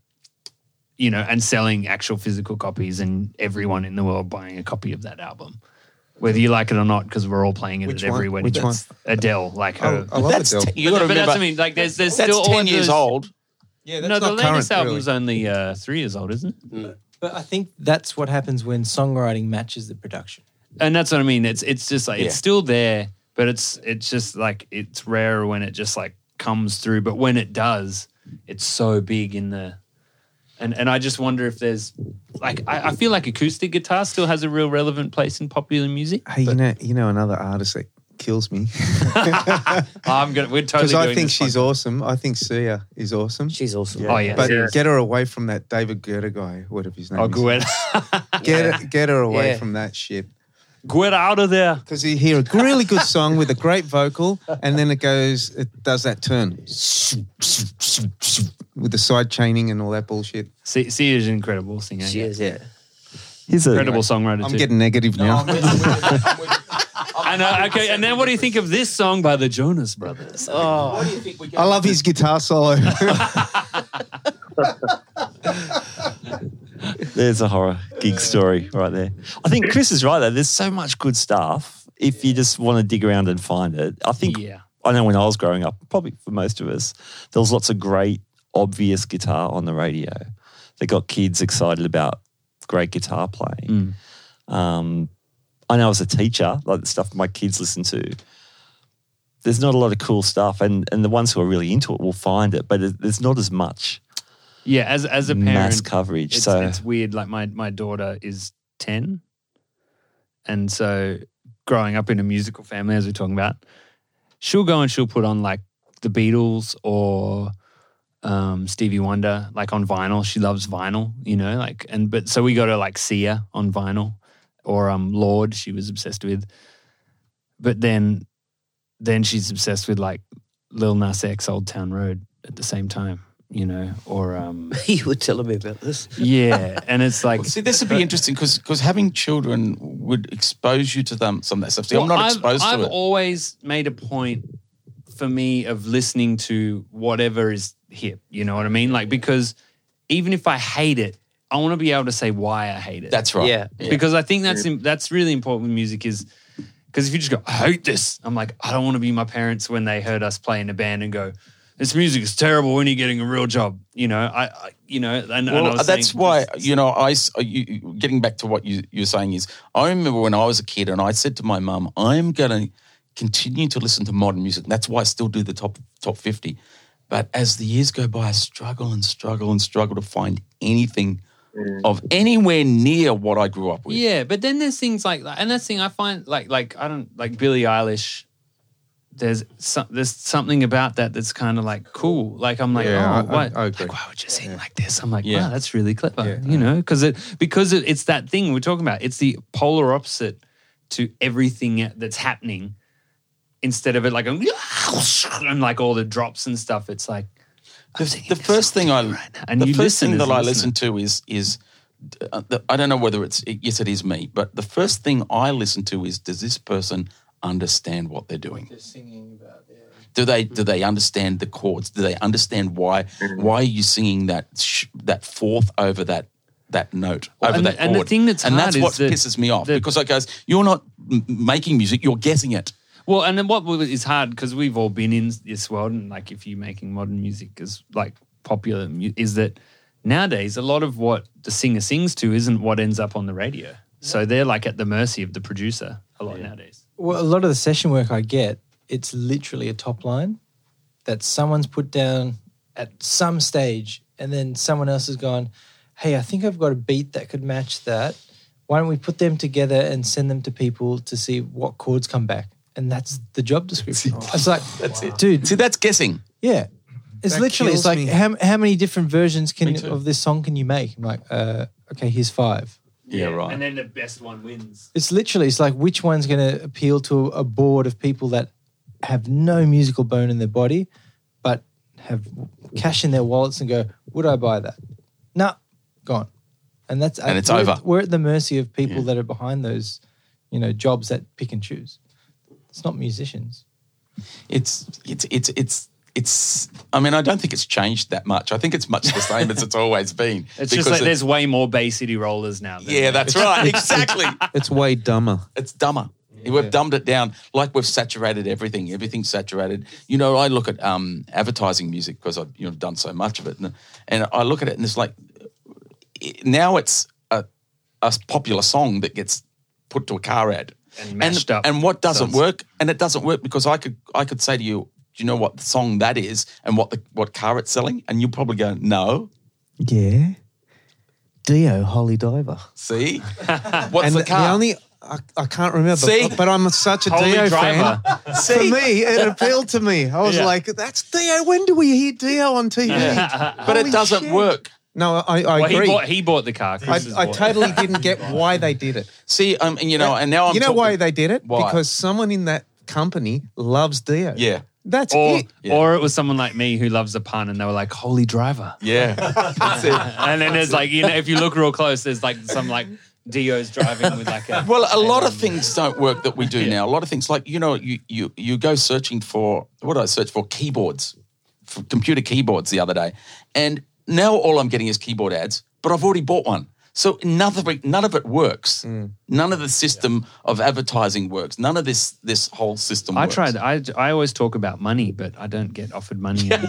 you know, and selling actual physical copies and everyone in the world buying a copy of that album, whether you like it or not, because we're all playing it Which at every one? wedding. Which one? That's Adele, like I, her. I love That's Adele. t- you but, got to but remember. that's what I mean. Like there's there's that's still all ten years those- old. yeah, that's No, the latest current, album's really. only uh, three years old, isn't it? But I think that's what happens when songwriting matches the production. and that's what I mean. It's it's just like Yeah. it's still there, but it's it's just like it's rare when it just like comes through. But when it does, it's so big in the and and I just wonder if there's like I, I feel like acoustic guitar still has a real relevant place in popular music. Hey, you know, you know another artist that kills me I'm gonna we're totally because I think this she's podcast. awesome. I think Sia is awesome. She's awesome. Oh yeah, But Yeah. get her away from that David Guetta guy, whatever his name oh is. Gwen, Get her, get her away Yeah. from that shit. Gwen out of there. Because you hear a really good song with a great vocal, and then it goes, it does that turn with the side chaining and all that bullshit. See, Sia is an incredible singer. She yeah. is, yeah. Here's a Incredible songwriter I'm too. getting negative now. and, uh, okay, and then what do you think of this song by the Jonas Brothers? Oh, I love his guitar solo. There's a horror gig story right there. I think Chris is right though. There's so much good stuff if you just want to dig around and find it. I think Yeah. I know when I was growing up, probably for most of us, there was lots of great obvious guitar on the radio that got kids excited about great guitar playing. Um, I know as a teacher, like the stuff my kids listen to, there's not a lot of cool stuff, and and the ones who are really into it will find it, but there's not as much Yeah, as as a mass parent, coverage. it's, so it's weird. Like my my daughter is ten, and so growing up in a musical family, as we're talking about, she'll go and she'll put on like the Beatles or um, Stevie Wonder, like on vinyl. She loves vinyl, you know, like and but so we got to like Sia on vinyl or um Lorde. She was obsessed with, but then then she's obsessed with like Lil Nas X, Old Town Road at the same time, you know, or um you were telling me about this. yeah, and it's like See, this would be interesting because because having children would expose you to them some of that stuff. See, I'm not I've, exposed I've to it. I've always made a point for me of listening to whatever is hip. You know what I mean? Like because even if I hate it, I want to be able to say why I hate it. That's right. Yeah. because I think that's that's really important with music is because if you just go I hate this, I'm like I don't want to be my parents when they heard us play in a band and go. This music is terrible. When are you getting a real job? You know, I, I you know, and, and I Well, was that's saying- why you know I. You, getting back to what you, you're saying is, I remember when I was a kid and I said to my mum, "I'm going to continue to listen to modern music." That's why I still do the top top fifty. But as the years go by, I struggle and struggle and struggle to find anything mm. of anywhere near what I grew up with. Yeah, but then there's things like that, and that's the thing I find like like I don't like Billie Eilish. There's some, there's something about that that's kind of like cool. Like I'm like, Yeah, I- oh, why, I- I like why would you sing like this? I'm like, Yeah. wow, that's really clever. Yeah. You know, because it because it, it's that thing we're talking about. It's the polar opposite to everything that's happening. Instead of it like and like all the drops and stuff, it's like I'm The, the first thing I right and the you first listen thing that I listen to is is uh, the, I don't know whether it's yes it is me, but the first thing I listen to is does this person understand what they're doing? They're singing about yeah. Do they do mm-hmm. they understand the chords? Do they understand why mm-hmm. why are you singing that sh- that fourth over that that note Well, over and that the- and the thing that's and hard that's is what that pisses me off the- because I goes you're not m- making music, you're guessing it. Well, and then what is hard because we've all been in this world, and like if you're making modern music as like popular, is that nowadays a lot of what the singer sings to isn't what ends up on the radio. So they're like at the mercy of the producer a lot nowadays. Well, a lot of the session work I get, it's literally a top line that someone's put down at some stage, and then someone else has gone, "Hey, I think I've got a beat that could match that. Why don't we put them together and send them to people to see what chords come back?" And that's the job description. It's like, that's it, dude. See, that's guessing. Yeah. It's That literally, it's like, me. how, how many different versions can of this song can you make? I'm like, uh, okay, here's five. Yeah, right. And then the best one wins. It's literally, it's like, which one's going to appeal to a board of people that have no musical bone in their body, but have cash in their wallets and go, would I buy that? No, gone. And that's And it's we're, over. We're at the mercy of people Yeah. that are behind those, you know, jobs that pick and choose. It's not musicians. it's it's it's it's it's I mean I don't think it's changed that much. I think it's much the same as it's always been. It's just Because like it- there's way more Bay City rollers now. yeah, there- that's right. Exactly. It's way dumber. It's dumber. We've dumbed it down like we've saturated everything. Everything's saturated. You know, I look at um, advertising music because I've you know done so much of it, and, and I look at it and it's like it- now it's a, a popular song that gets put to a car ad And mashed up and what doesn't songs. work, and it doesn't work because I could I could say to you Do you know what song that is and what the what car it's selling? And you'll probably go, no. Yeah. Dio Holy Diver. See, what's and the car? The only I, I can't remember, See? but I'm such a Holy Dio driver. fan. For me, it appealed to me. I was Yeah. like, "That's Dio. When do we hear Dio on TV?" but it doesn't shit. work. No, I, I Well, he agree. bought he bought the car. I, Chris has I bought it. totally didn't get why they did it. See, um, and you know, and now I'm you know talking- why they did it? Why? Because someone in that company loves Dio. Yeah, That's Or, it. Yeah. or it was someone like me who loves a pun and they were like, holy driver. yeah. That's it. And then there's like, you know, if you look real close, there's like some like Dio's driving with like a. Well, a lot of things don't work that we do now. A lot of things, like you know, you you you go searching for what did I search for keyboards, for computer keyboards the other day, and now all I'm getting is keyboard ads. But I've already bought one, so none of it none of it works. Mm. None of the system of advertising works. None of this this whole system. I works. tried. I, I always talk about money, but I don't get offered money.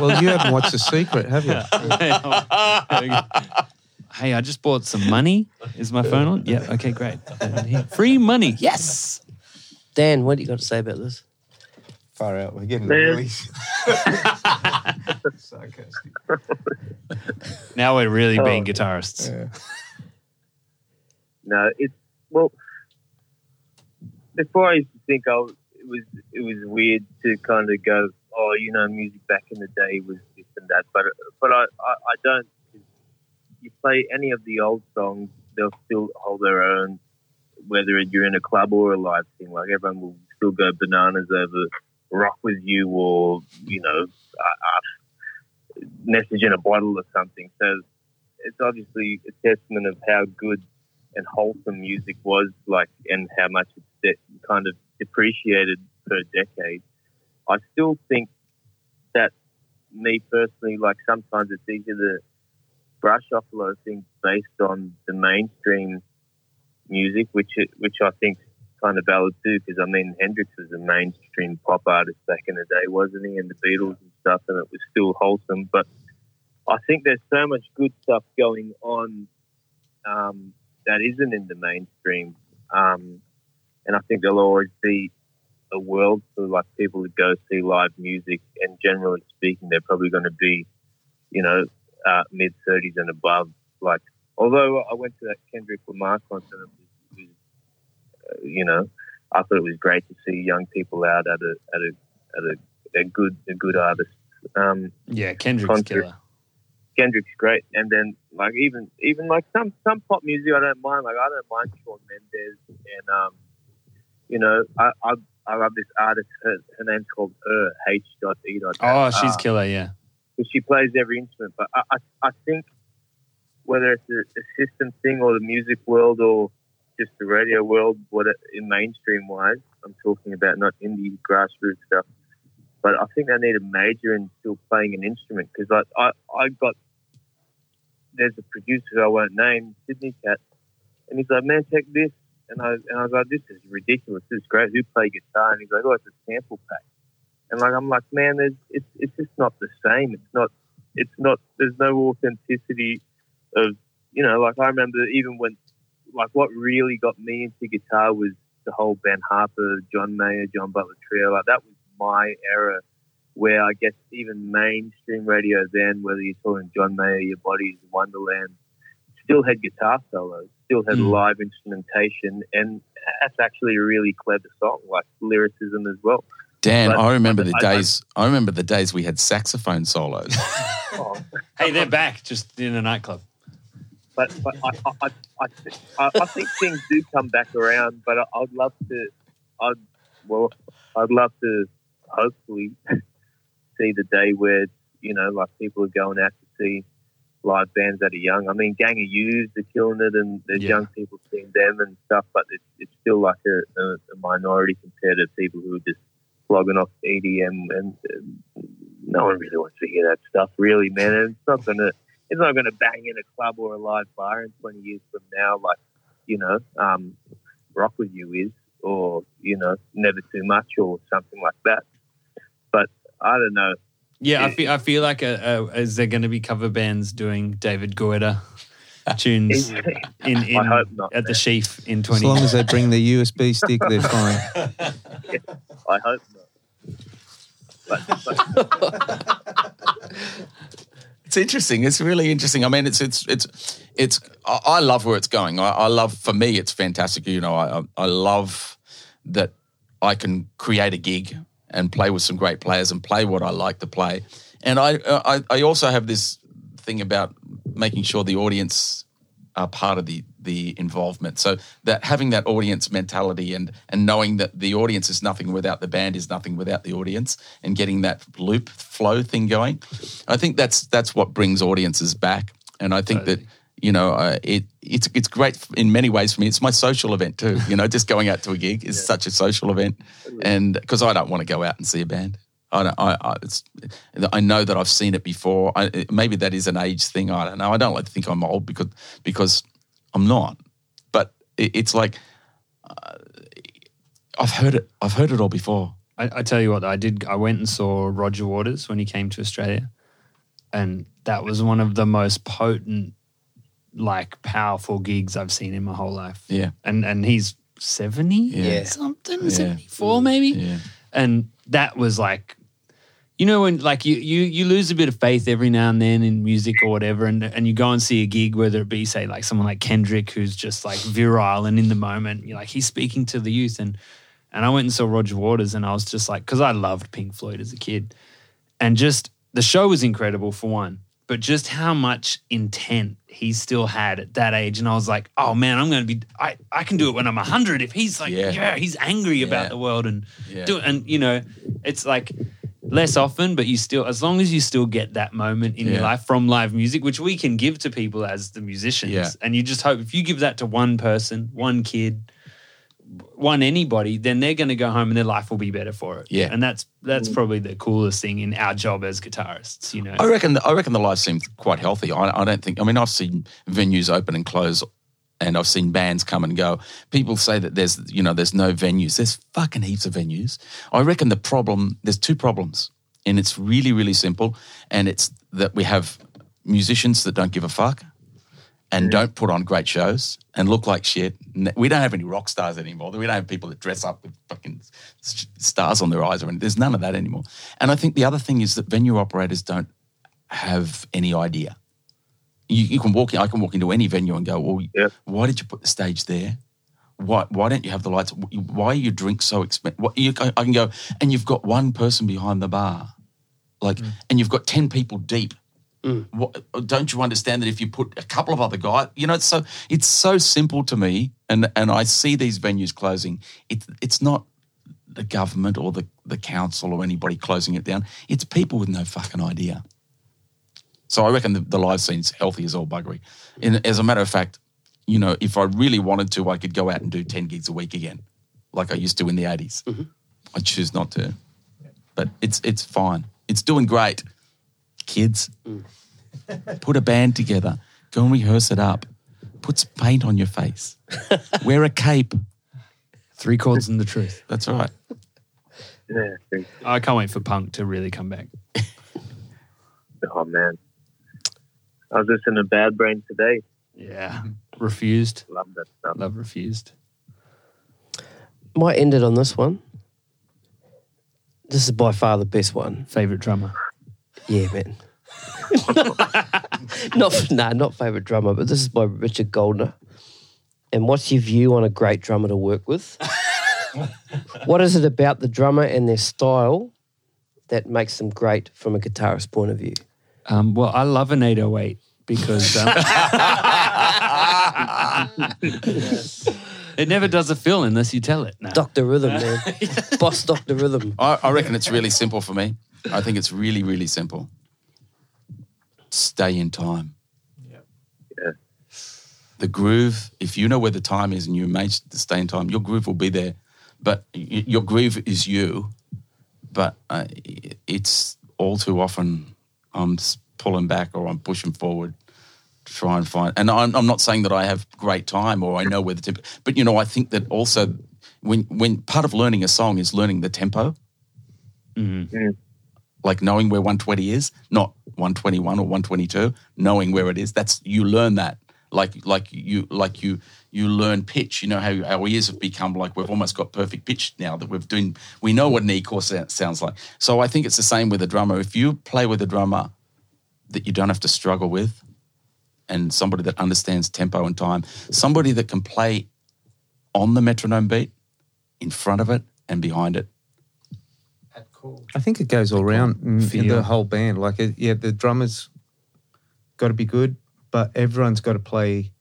Well, you haven't watched The Secret, have you? hey, I just bought some money. Is my phone on? Yeah. Okay, great. Free money. Yes. Dan, what do you got to say about this? Far out. We're getting Man. really Now we're really oh. being Oh. guitarists. No, it's well. Before I used to think I was, it was it was weird to kind of go, oh, you know, music back in the day was this and that, but but I I, I don't. You play any of the old songs, they'll still hold their own, whether you're in a club or a live thing. Like everyone will still go bananas over "Rock with You" or you know, uh, uh, "Message in a Bottle" or something. So it's obviously a testament of how good and wholesome music was like and how much it's kind of depreciated per decade. I still think that me personally, like sometimes it's easier to brush off a lot of things based on the mainstream music, which which I think kind of valid too. Because I mean, Hendrix was a mainstream pop artist back in the day, wasn't he? And the Beatles and stuff, and it was still wholesome. But I think there's so much good stuff going on um, that isn't in the mainstream. Um, and I think there'll always be a world for like people to go see live music. And generally speaking, they're probably going to be, you know, uh, mid 30s and above. Like, although I went to that Kendrick Lamar concert, it was, you know, I thought it was great to see young people out at a at a at a, a good a good artist. Um, Yeah, Kendrick's Concert. killer. Kendrick's great, and then like even even like some some pop music I don't mind. Like I don't mind Shawn Mendes, and um, you know I I, I love this artist. Her, her name's called Her H. Dot E. Dot. Oh, she's killer. Yeah. Because she plays every instrument. But I, I, I think whether it's a, a system thing or the music world or just the radio world, what it, in mainstream wise, I'm talking about not indie grassroots stuff. But I think they need a major in still playing an instrument because I, I, I got there's a producer I won't name, Sydney Cat, and he's like, "Man, take this," and I and I was like, "This is ridiculous. This is great. Who play guitar?" And he's like, "Oh, it's a sample pack." And like I'm like, man, there's it's it's just not the same. It's not it's not there's no authenticity of you know, like I remember even when like what really got me into guitar was the whole Ben Harper, John Mayer, John Butler trio. Like that was my era where I guess even mainstream radio then, whether you're talking John Mayer, Your Body's Wonderland, still had guitar solos, still had Mm. live instrumentation, and that's actually a really clever song, like lyricism as well. Dan, But- I remember the I- I- days. I remember the days we had saxophone solos. Oh, Hey, they're back just in a nightclub. But but I I, I, I, think things do come back around. But I, I'd love to, I'd well, I'd love to hopefully see the day where you know like people are going out to see live bands that are young. I mean, Gang of Youths are killing it, and there's Yeah. young people seeing them and stuff. But it's it's still like a, a, a minority compared to people who are just flogging off EDM, and, and no one really wants to hear that stuff, really, man. And it's not gonna it's not going to bang in a club or a live bar in 20 years from now, like, you know, um, Rock With You is, or, you know, Never Too Much or something like that. But I don't know. Yeah, I feel I feel like uh uh is there going to be cover bands doing David Guetta tunes in, in I hope not. at the. Sheaf in 20 As twenty? long as they bring the USB stick, they're fine. I hope not. But, but It's interesting. It's really interesting. I mean, it's it's it's it's. I love where it's going. I, I love. For me, it's fantastic. You know, I I- I love that I can create a gig and play with some great players and play what I like to play. And I I, I also have this thing about making sure the audience are part of the the involvement. So that having that audience mentality and and knowing that the audience is nothing without the band is nothing without the audience and getting that loop flow thing going. I think that's that's what brings audiences back. And I think that you know uh, it it's it's great in many ways for me. It's my social event too. You know, just going out to a gig is such a social event, and because I don't want to go out and see a band. I, don't, I, I, it's, I know that I've seen it before. I, maybe that is an age thing. I don't know. I don't like to think I'm old because because I'm not. But it, it's like uh, I've heard it. I've heard it all before. I, I tell you what, I did. I went and saw Roger Waters when he came to Australia, and that was one of the most potent, like powerful gigs I've seen in my whole life. Yeah. and and he's seventy, Yeah. something, Yeah. seventy four maybe, Yeah. and that was like. You know when like you, you you lose a bit of faith every now and then in music or whatever, and and you go and see a gig, whether it be say like someone like Kendrick who's just like virile and in the moment, you're like he's speaking to the youth, and and I went and saw Roger Waters, and I was just like, because I loved Pink Floyd as a kid, and just the show was incredible for one, but just how much intent he still had at that age, and I was like, oh man, I'm going to be, I I can do it when I'm hundred. If he's like, Yeah. yeah, he's angry Yeah. about the world and Yeah. do, and you know, it's like less often, but you still, as long as you still get that moment in your life from live music, which we can give to people as the musicians, Yeah. and you just hope if you give that to one person, one kid, one anybody, then they're going to go home and their life will be better for it. Yeah. and that's that's mm. probably the coolest thing in our job as guitarists. You know, I reckon. I reckon the live seems quite healthy. I, I don't think. I mean, I've seen venues open and close, and I've seen bands come and go. People say that there's, you know, there's no venues. There's fucking heaps of venues. I reckon the problem. There's two problems, and it's really, really simple. And it's that we have musicians that don't give a fuck. And don't put on great shows and look like shit. We don't have any rock stars anymore. We don't have people that dress up with fucking stars on their eyes or anything. There's none of that anymore. And I think the other thing is that venue operators don't have any idea. You, you can walk in, I can walk into any venue and go, well, Yep. why did you put the stage there? Why, why don't you have the lights? Why are your drinks so expensive? You, I can go, and you've got one person behind the bar, like, mm. and you've got 10 people deep. Mm. What, don't you understand that if you put a couple of other guys, you know, it's so it's so simple to me, and and I see these venues closing. It, it's not the government or the, the council or anybody closing it down. It's people with no fucking idea. So I reckon the, the live scene's healthy as all buggery. And as a matter of fact, you know, if I really wanted to, I could go out and do 10 gigs a week again, like I used to in the 80s. Mm-hmm. I choose not to. But it's it's fine. It's doing great. Kids, mm. put a band together. Go and rehearse it up. Put some paint on your face. Wear a cape. three chords and the truth. That's all right. yeah, thanks. I can't wait for punk to really come back. oh man, I was listening to Bad Brain today. Yeah, Refused. Love that stuff. Love Refused. Might end it on this one. This is by far the best one. Favorite drummer. Yeah, man. not nah, not favorite drummer, but this is by Richard Goldner. And what's your view on a great drummer to work with? what is it about the drummer and their style that makes them great from a guitarist point of view? Um, well, I love an 808 because um, it never does a fill unless you tell it. No. Dr. Rhythm, man. Boss Dr. Rhythm. I, I reckon it's really simple for me. I think it's really, really simple. Stay in time. Yeah. The groove, if you know where the time is and you manage to stay in time, your groove will be there. But your groove is you. But uh, it's all too often I'm pulling back or I'm pushing forward to try and find. And I'm, I'm not saying that I have great time or I know where the tempo. But you know, I think that also when when part of learning a song is learning the tempo mm-hmm. like knowing where 120 is, not 121 or 122, knowing where it is. That's you learn that Like like you like you you learn pitch. You know how our ears have become like we've almost got perfect pitch now that we've doing. We know what an E chord sounds like. So I think it's the same with a drummer. If you play with a drummer that you don't have to struggle with, and somebody that understands tempo and time, somebody that can play on the metronome beat, in front of it and behind it. I think it goes all around in, in the whole band. Like, yeah, the drummers got to be good, but everyone's got to play.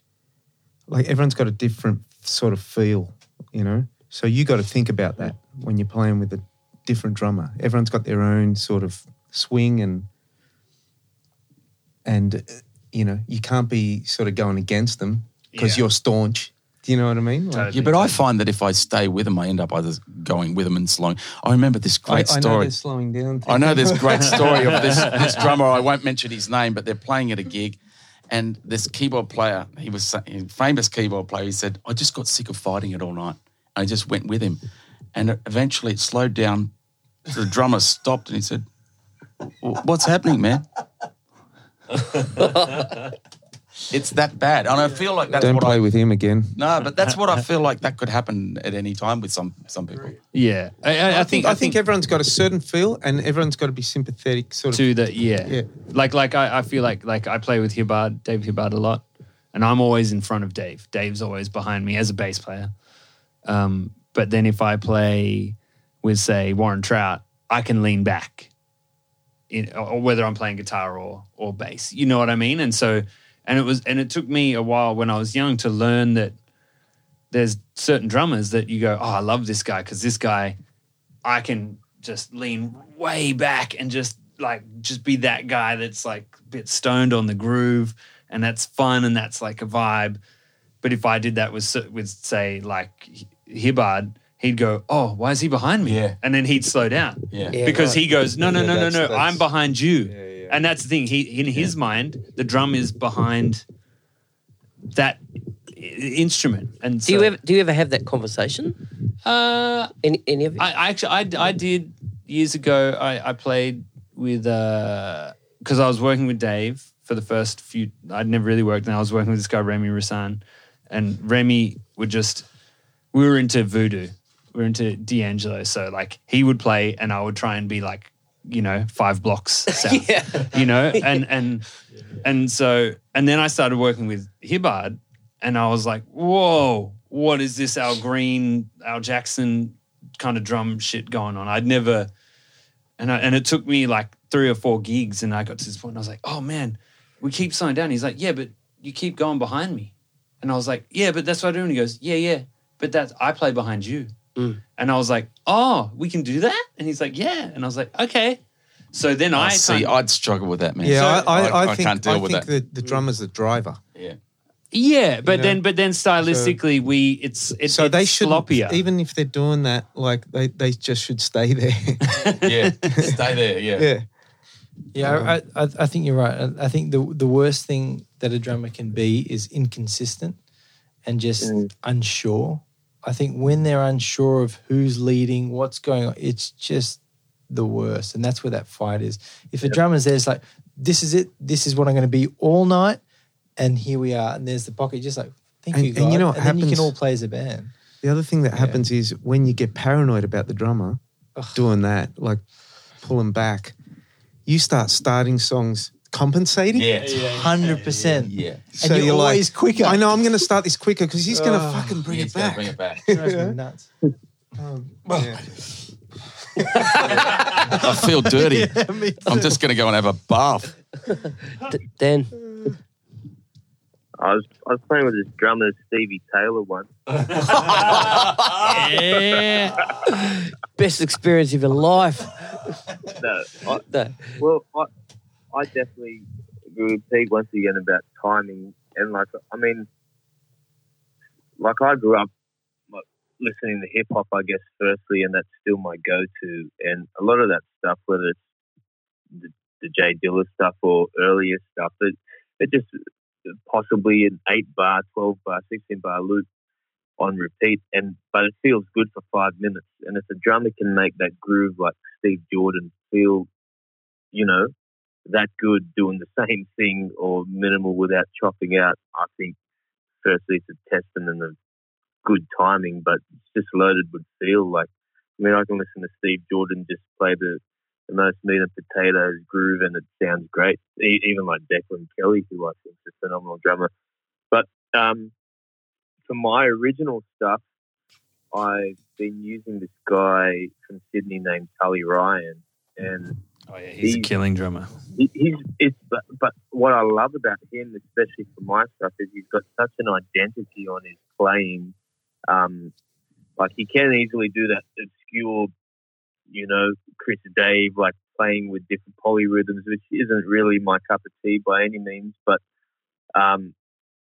Like, everyone's got a different sort of feel, you know. So you got to think about that when you're playing with a different drummer. Everyone's got their own sort of swing and and uh, you know you can't be sort of going against them because Yeah. you're staunch. Do you know what I mean? Like, Totally. Yeah, but I find that if I stay with them, I end up either going with them and slowing. I remember this great I, I know story. they're slowing down. I know this great story of this, this drummer. I won't mention his name, but they're playing at a gig, and this keyboard player, he was a famous keyboard player. He said, "I just got sick of fighting it all night. I just went with him, and eventually it slowed down. The drummer stopped, and he said, "What's happening, man?" it's that bad, and I feel like that's Don't what play I. with him again. No, but that's what I feel like that could happen at any time with some some people. Yeah, I, I, I think I think everyone's got a certain feel, and everyone's got to be sympathetic. Sort of. to the yeah. Yeah. Like like I, I feel like like I play with Hibbard, Dave Hibbard a lot, and I'm always in front of Dave. Dave's always behind me as a bass player. Um, but then if I play with say Warren Trout, I can lean back, in, or whether I'm playing guitar or or bass. You know what I mean? And so and it was and it took me a while when I was young to learn that there's certain drummers that you go, oh, I love this guy because this guy I can just lean way back and just like just be that guy that's like a bit stoned on the groove and that's fun and that's like a vibe. But if I did that with with say like Hibbard, he'd go, "Oh, why is he behind me?" Yeah. and then he'd slow down Yeah. Yeah, because right. he goes, "No, no, Yeah, no, no, no, that's- I'm behind you." Yeah. And that's the thing. He in his mind, the drum is behind that instrument. And Do you ever do you ever have that conversation? Uh, Any, any of you? I, I actually I, I did years ago. I, I played with because I was working with Dave for the first few. I'd never really worked, and I was working with this guy Remy Rasan, and Remy would just we were into voodoo, we were into D'Angelo. So like he would play, and I would try and be like you know five blocks south, yeah. you know, and and and so and then I started working with Hibbard, and I was like, whoa, what is this Al Green, Al Jackson kind of drum shit going on? I'd never, and I, and it took me like three or four gigs, and I got to this point, and I was like, oh man, we keep slowing down. He's like, yeah, but you keep going behind me, and I was like, yeah, but that's what I do. And he goes, yeah, yeah, but that's I play behind you, Mm. and I was like, oh, we can do that, and he's like, yeah, and I was like, okay. So then I I see. kind of- I'd struggle with that, man. Yeah, I, I, I, think, can't deal I with think that. the, the drummer's the driver. Yeah. Yeah, but know? then but then stylistically we it's it's, so it's they should sloppier. even if they're doing that, like they, they just should stay there. yeah. Stay there. Yeah. yeah. Yeah, I, I, I think you're right. I, I think the the worst thing that a drummer can be is inconsistent and just Mm. unsure. I think when they're unsure of who's leading, what's going on, it's just the worst, and that's where that fight is. If a drummer's there, it's like this is it. This is what I'm going to be all night, and here we are. And there's the pocket, just like thank And- you, and you know what and then you can all play as a band. The other thing that Yeah. happens is when you get paranoid about the drummer Ugh. doing that, like pulling back, you start starting songs compensating. Yeah. Hundred percent. Yeah. So you're like, always quicker. I know I'm going to start this quicker because he's going to Ugh. fucking bring He's it gonna back. Bring it back. Drives nuts. Um, yeah. I feel dirty. I'm just going to go and have a bath. D- Dan, I was I was playing with this drummer Stevie Taylor once. yeah. best experience of your life. No, I, No. well, I I definitely Pete once again about timing and like I mean, like I grew up listening to hip hop, I guess firstly, and that's still my go-to. And a lot of that stuff, whether it's the, the Jay Dilla stuff or earlier stuff, it it just possibly an eight bar, twelve bar, sixteen bar loop on repeat, and but it feels good for five minutes. And if the drummer can make that groove like Steve Jordan feel, you know, that good doing the same thing or minimal without chopping out, I think firstly it's a testament of good timing, but it's just loaded with feel. Like, I mean, I can listen to Steve Jordan just play the, the most meat and potatoes groove, and it sounds great. E- even like Declan Kelly, who I think is a phenomenal drummer. But um, for my original stuff, I've been using this guy from Sydney named Tully Ryan, and Oh yeah, he's a killing drummer. he, he's it's but, but what I love about him, especially for my stuff, is he's got such an identity on his playing. Um, like he can easily do that obscure, you know, Chris Dave like playing with different polyrhythms, which isn't really my cup of tea by any means. But um,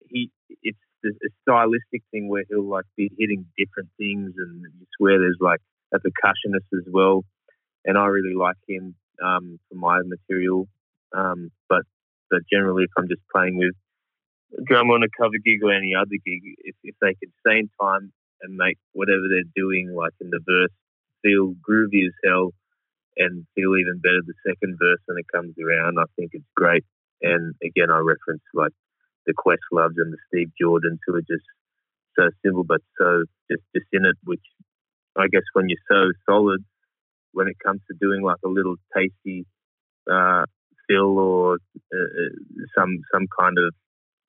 he it's a stylistic thing where he'll like be hitting different things, and you swear there's like a percussionist as well. And I really like him um, for my material. Um, but but generally, if I'm just playing with a drum on a cover gig or any other gig, if, if they can stay in time and make whatever they're doing, like in the verse, feel groovy as hell and feel even better the second verse when it comes around, I think it's great. And again, I reference like the Quest Loves and the Steve Jordans who are just so simple but so just, just in it, which I guess when you're so solid, when it comes to doing like a little tasty uh, fill or uh, uh, some some kind of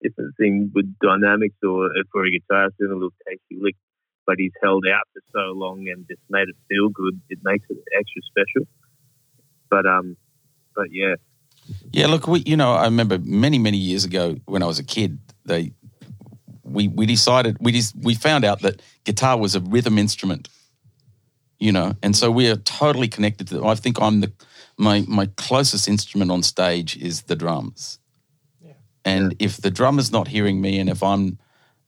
different thing with dynamics, or if for a guitarist doing a little tasty lick, but he's held out for so long and just made it feel good, it makes it extra special. But um, but yeah, Yeah, look, we you know I remember many many years ago when I was a kid, they we we decided we just we found out that guitar was a rhythm instrument, you know, and so we are totally connected to. I think I'm the my my closest instrument on stage is the drums, Yeah. and if the drummer's not hearing me, and if I'm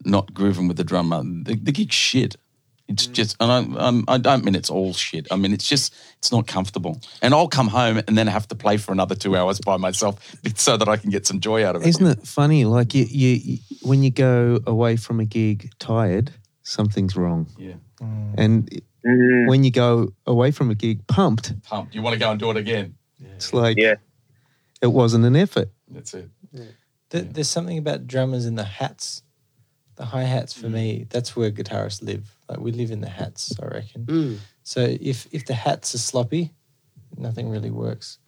not grooving with the drummer, the, the gig's shit. It's mm. just, and I, I'm, I don't mean it's all shit. I mean it's just, it's not comfortable. And I'll come home and then have to play for another two hours by myself so that I can get some joy out of it. Isn't it funny? Like you, you, you, when you go away from a gig tired, something's wrong. Yeah. Mm. And Mm, when you go away from a gig pumped, Pumped. You want to go and do it again? it's like yeah, it wasn't an effort. That's it. There, There's something about drummers in the hats, the hi hats for me. That's where guitarists live. Like we live in the hats, I reckon. Mm. So if if the hats are sloppy, nothing really works.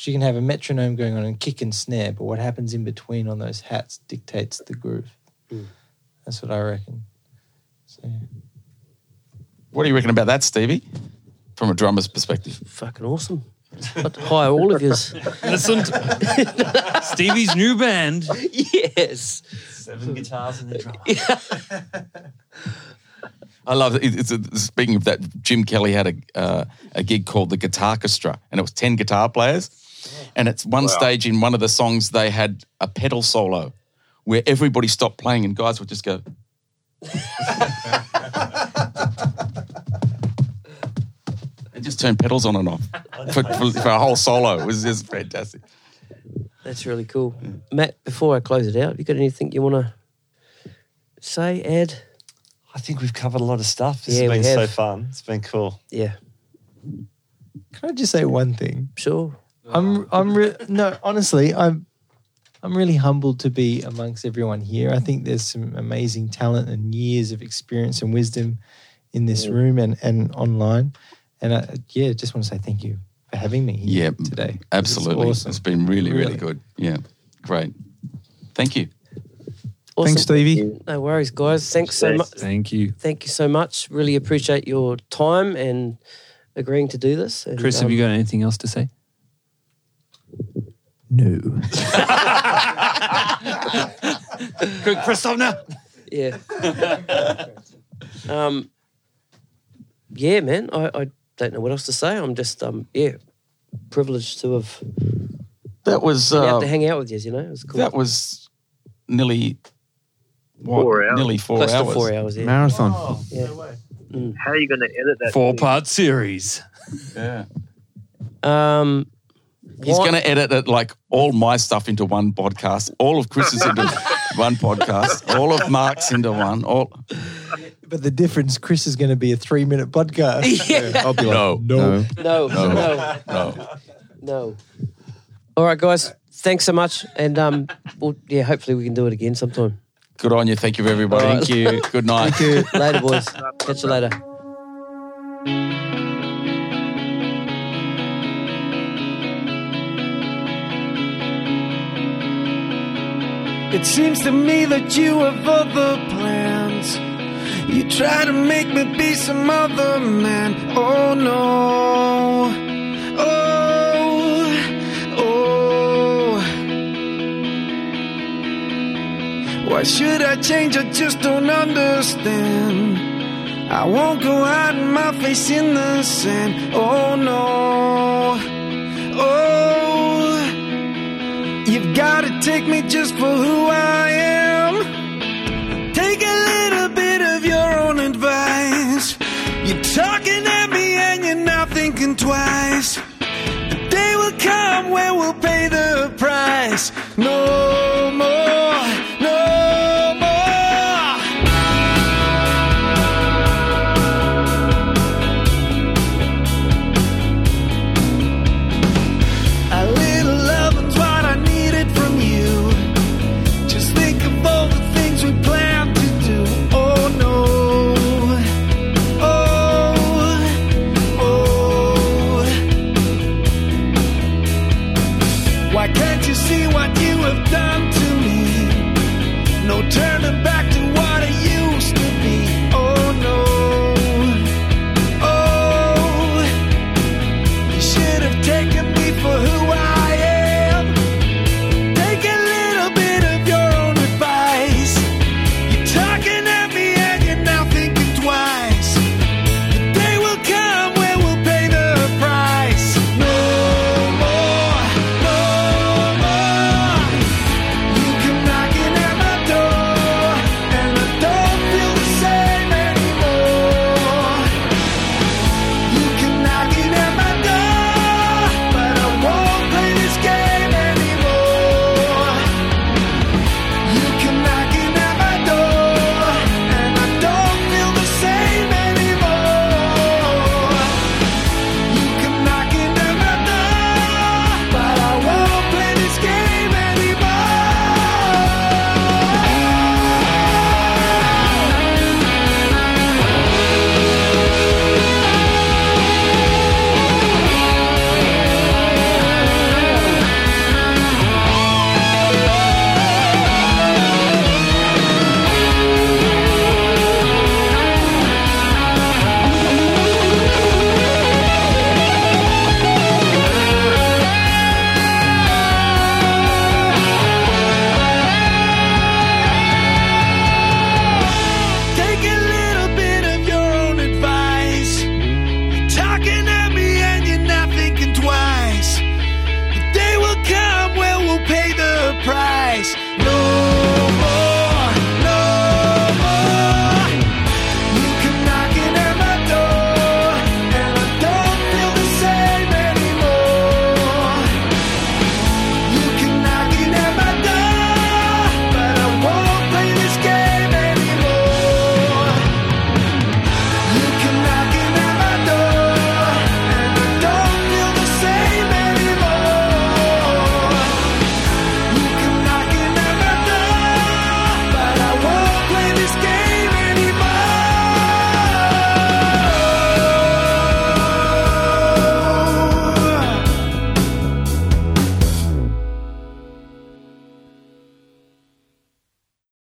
you can have a metronome going on and kick and snare, but what happens in between on those hats dictates the groove. Mm. That's what I reckon. So yeah. What do you reckon about that, Stevie? From a drummer's perspective. Fucking awesome. I'd hire all of yours. Listen to Stevie's new band. yes. Seven guitars and a drum. I love it. It's a, speaking of that, Jim Kelly had a uh, a gig called the Guitar Orchestra, and it was ten guitar players. And it's one stage in one of the songs they had a pedal solo where everybody stopped playing and guys would just go. And just turn pedals on and off for, for, for a whole solo. It was just fantastic. That's really cool. Matt, before I close it out, have you got anything you want to say, add? I think we've covered a lot of stuff. This yeah, has been so have. fun. It's been cool. Yeah, Can I just say one thing? sure. I'm I'm re- no honestly I'm I'm really humbled to be amongst everyone here. I think there's some amazing talent and years of experience and wisdom in this room and and online. And I, yeah, just want to say thank you for having me here Yeah, today. It's Absolutely. awesome. It's been really, really, Really. good. Yeah, great. Thank you. Awesome. Thanks, Stevie. No worries, guys. Thanks so much. Thank you. Thank you so much. Really appreciate your time and agreeing to do this. And, Chris, have um, you got anything else to say? No. Chris, stop now. Yeah. um. Yeah, man. I, I don't know what else to say. I'm just um yeah privileged to have That was been uh, out to hang out with you. You know, it was cool. that was nearly what, Four hours. nearly four Close hours. to four hours. Yeah. Marathon. yeah. how are you going to edit that? Four thing? part series. Yeah. Um. He's going to edit it like all my stuff into one podcast, all of Chris's into one podcast, all of Mark's into one. All But the difference, Chris is going to be a three minute podcast. Yeah. I'll be like, No. no. No. No. No. No. no. No. All right, guys. Thanks so much, and um, well, yeah, hopefully we can do it again sometime. Good on you. Thank you, everybody. All right. Thank you. Good night. Thank you. Later, boys. Catch you later. It seems to me that you have other plans. You try to make me be some other man. Oh no. Oh, oh. Why should I change? I just don't understand. I won't go hiding my face in the sand. Oh no. Take me just for who I am. Take a little bit of your own advice. You're talking at me and you're not thinking twice. The day will come when we'll pay the price. No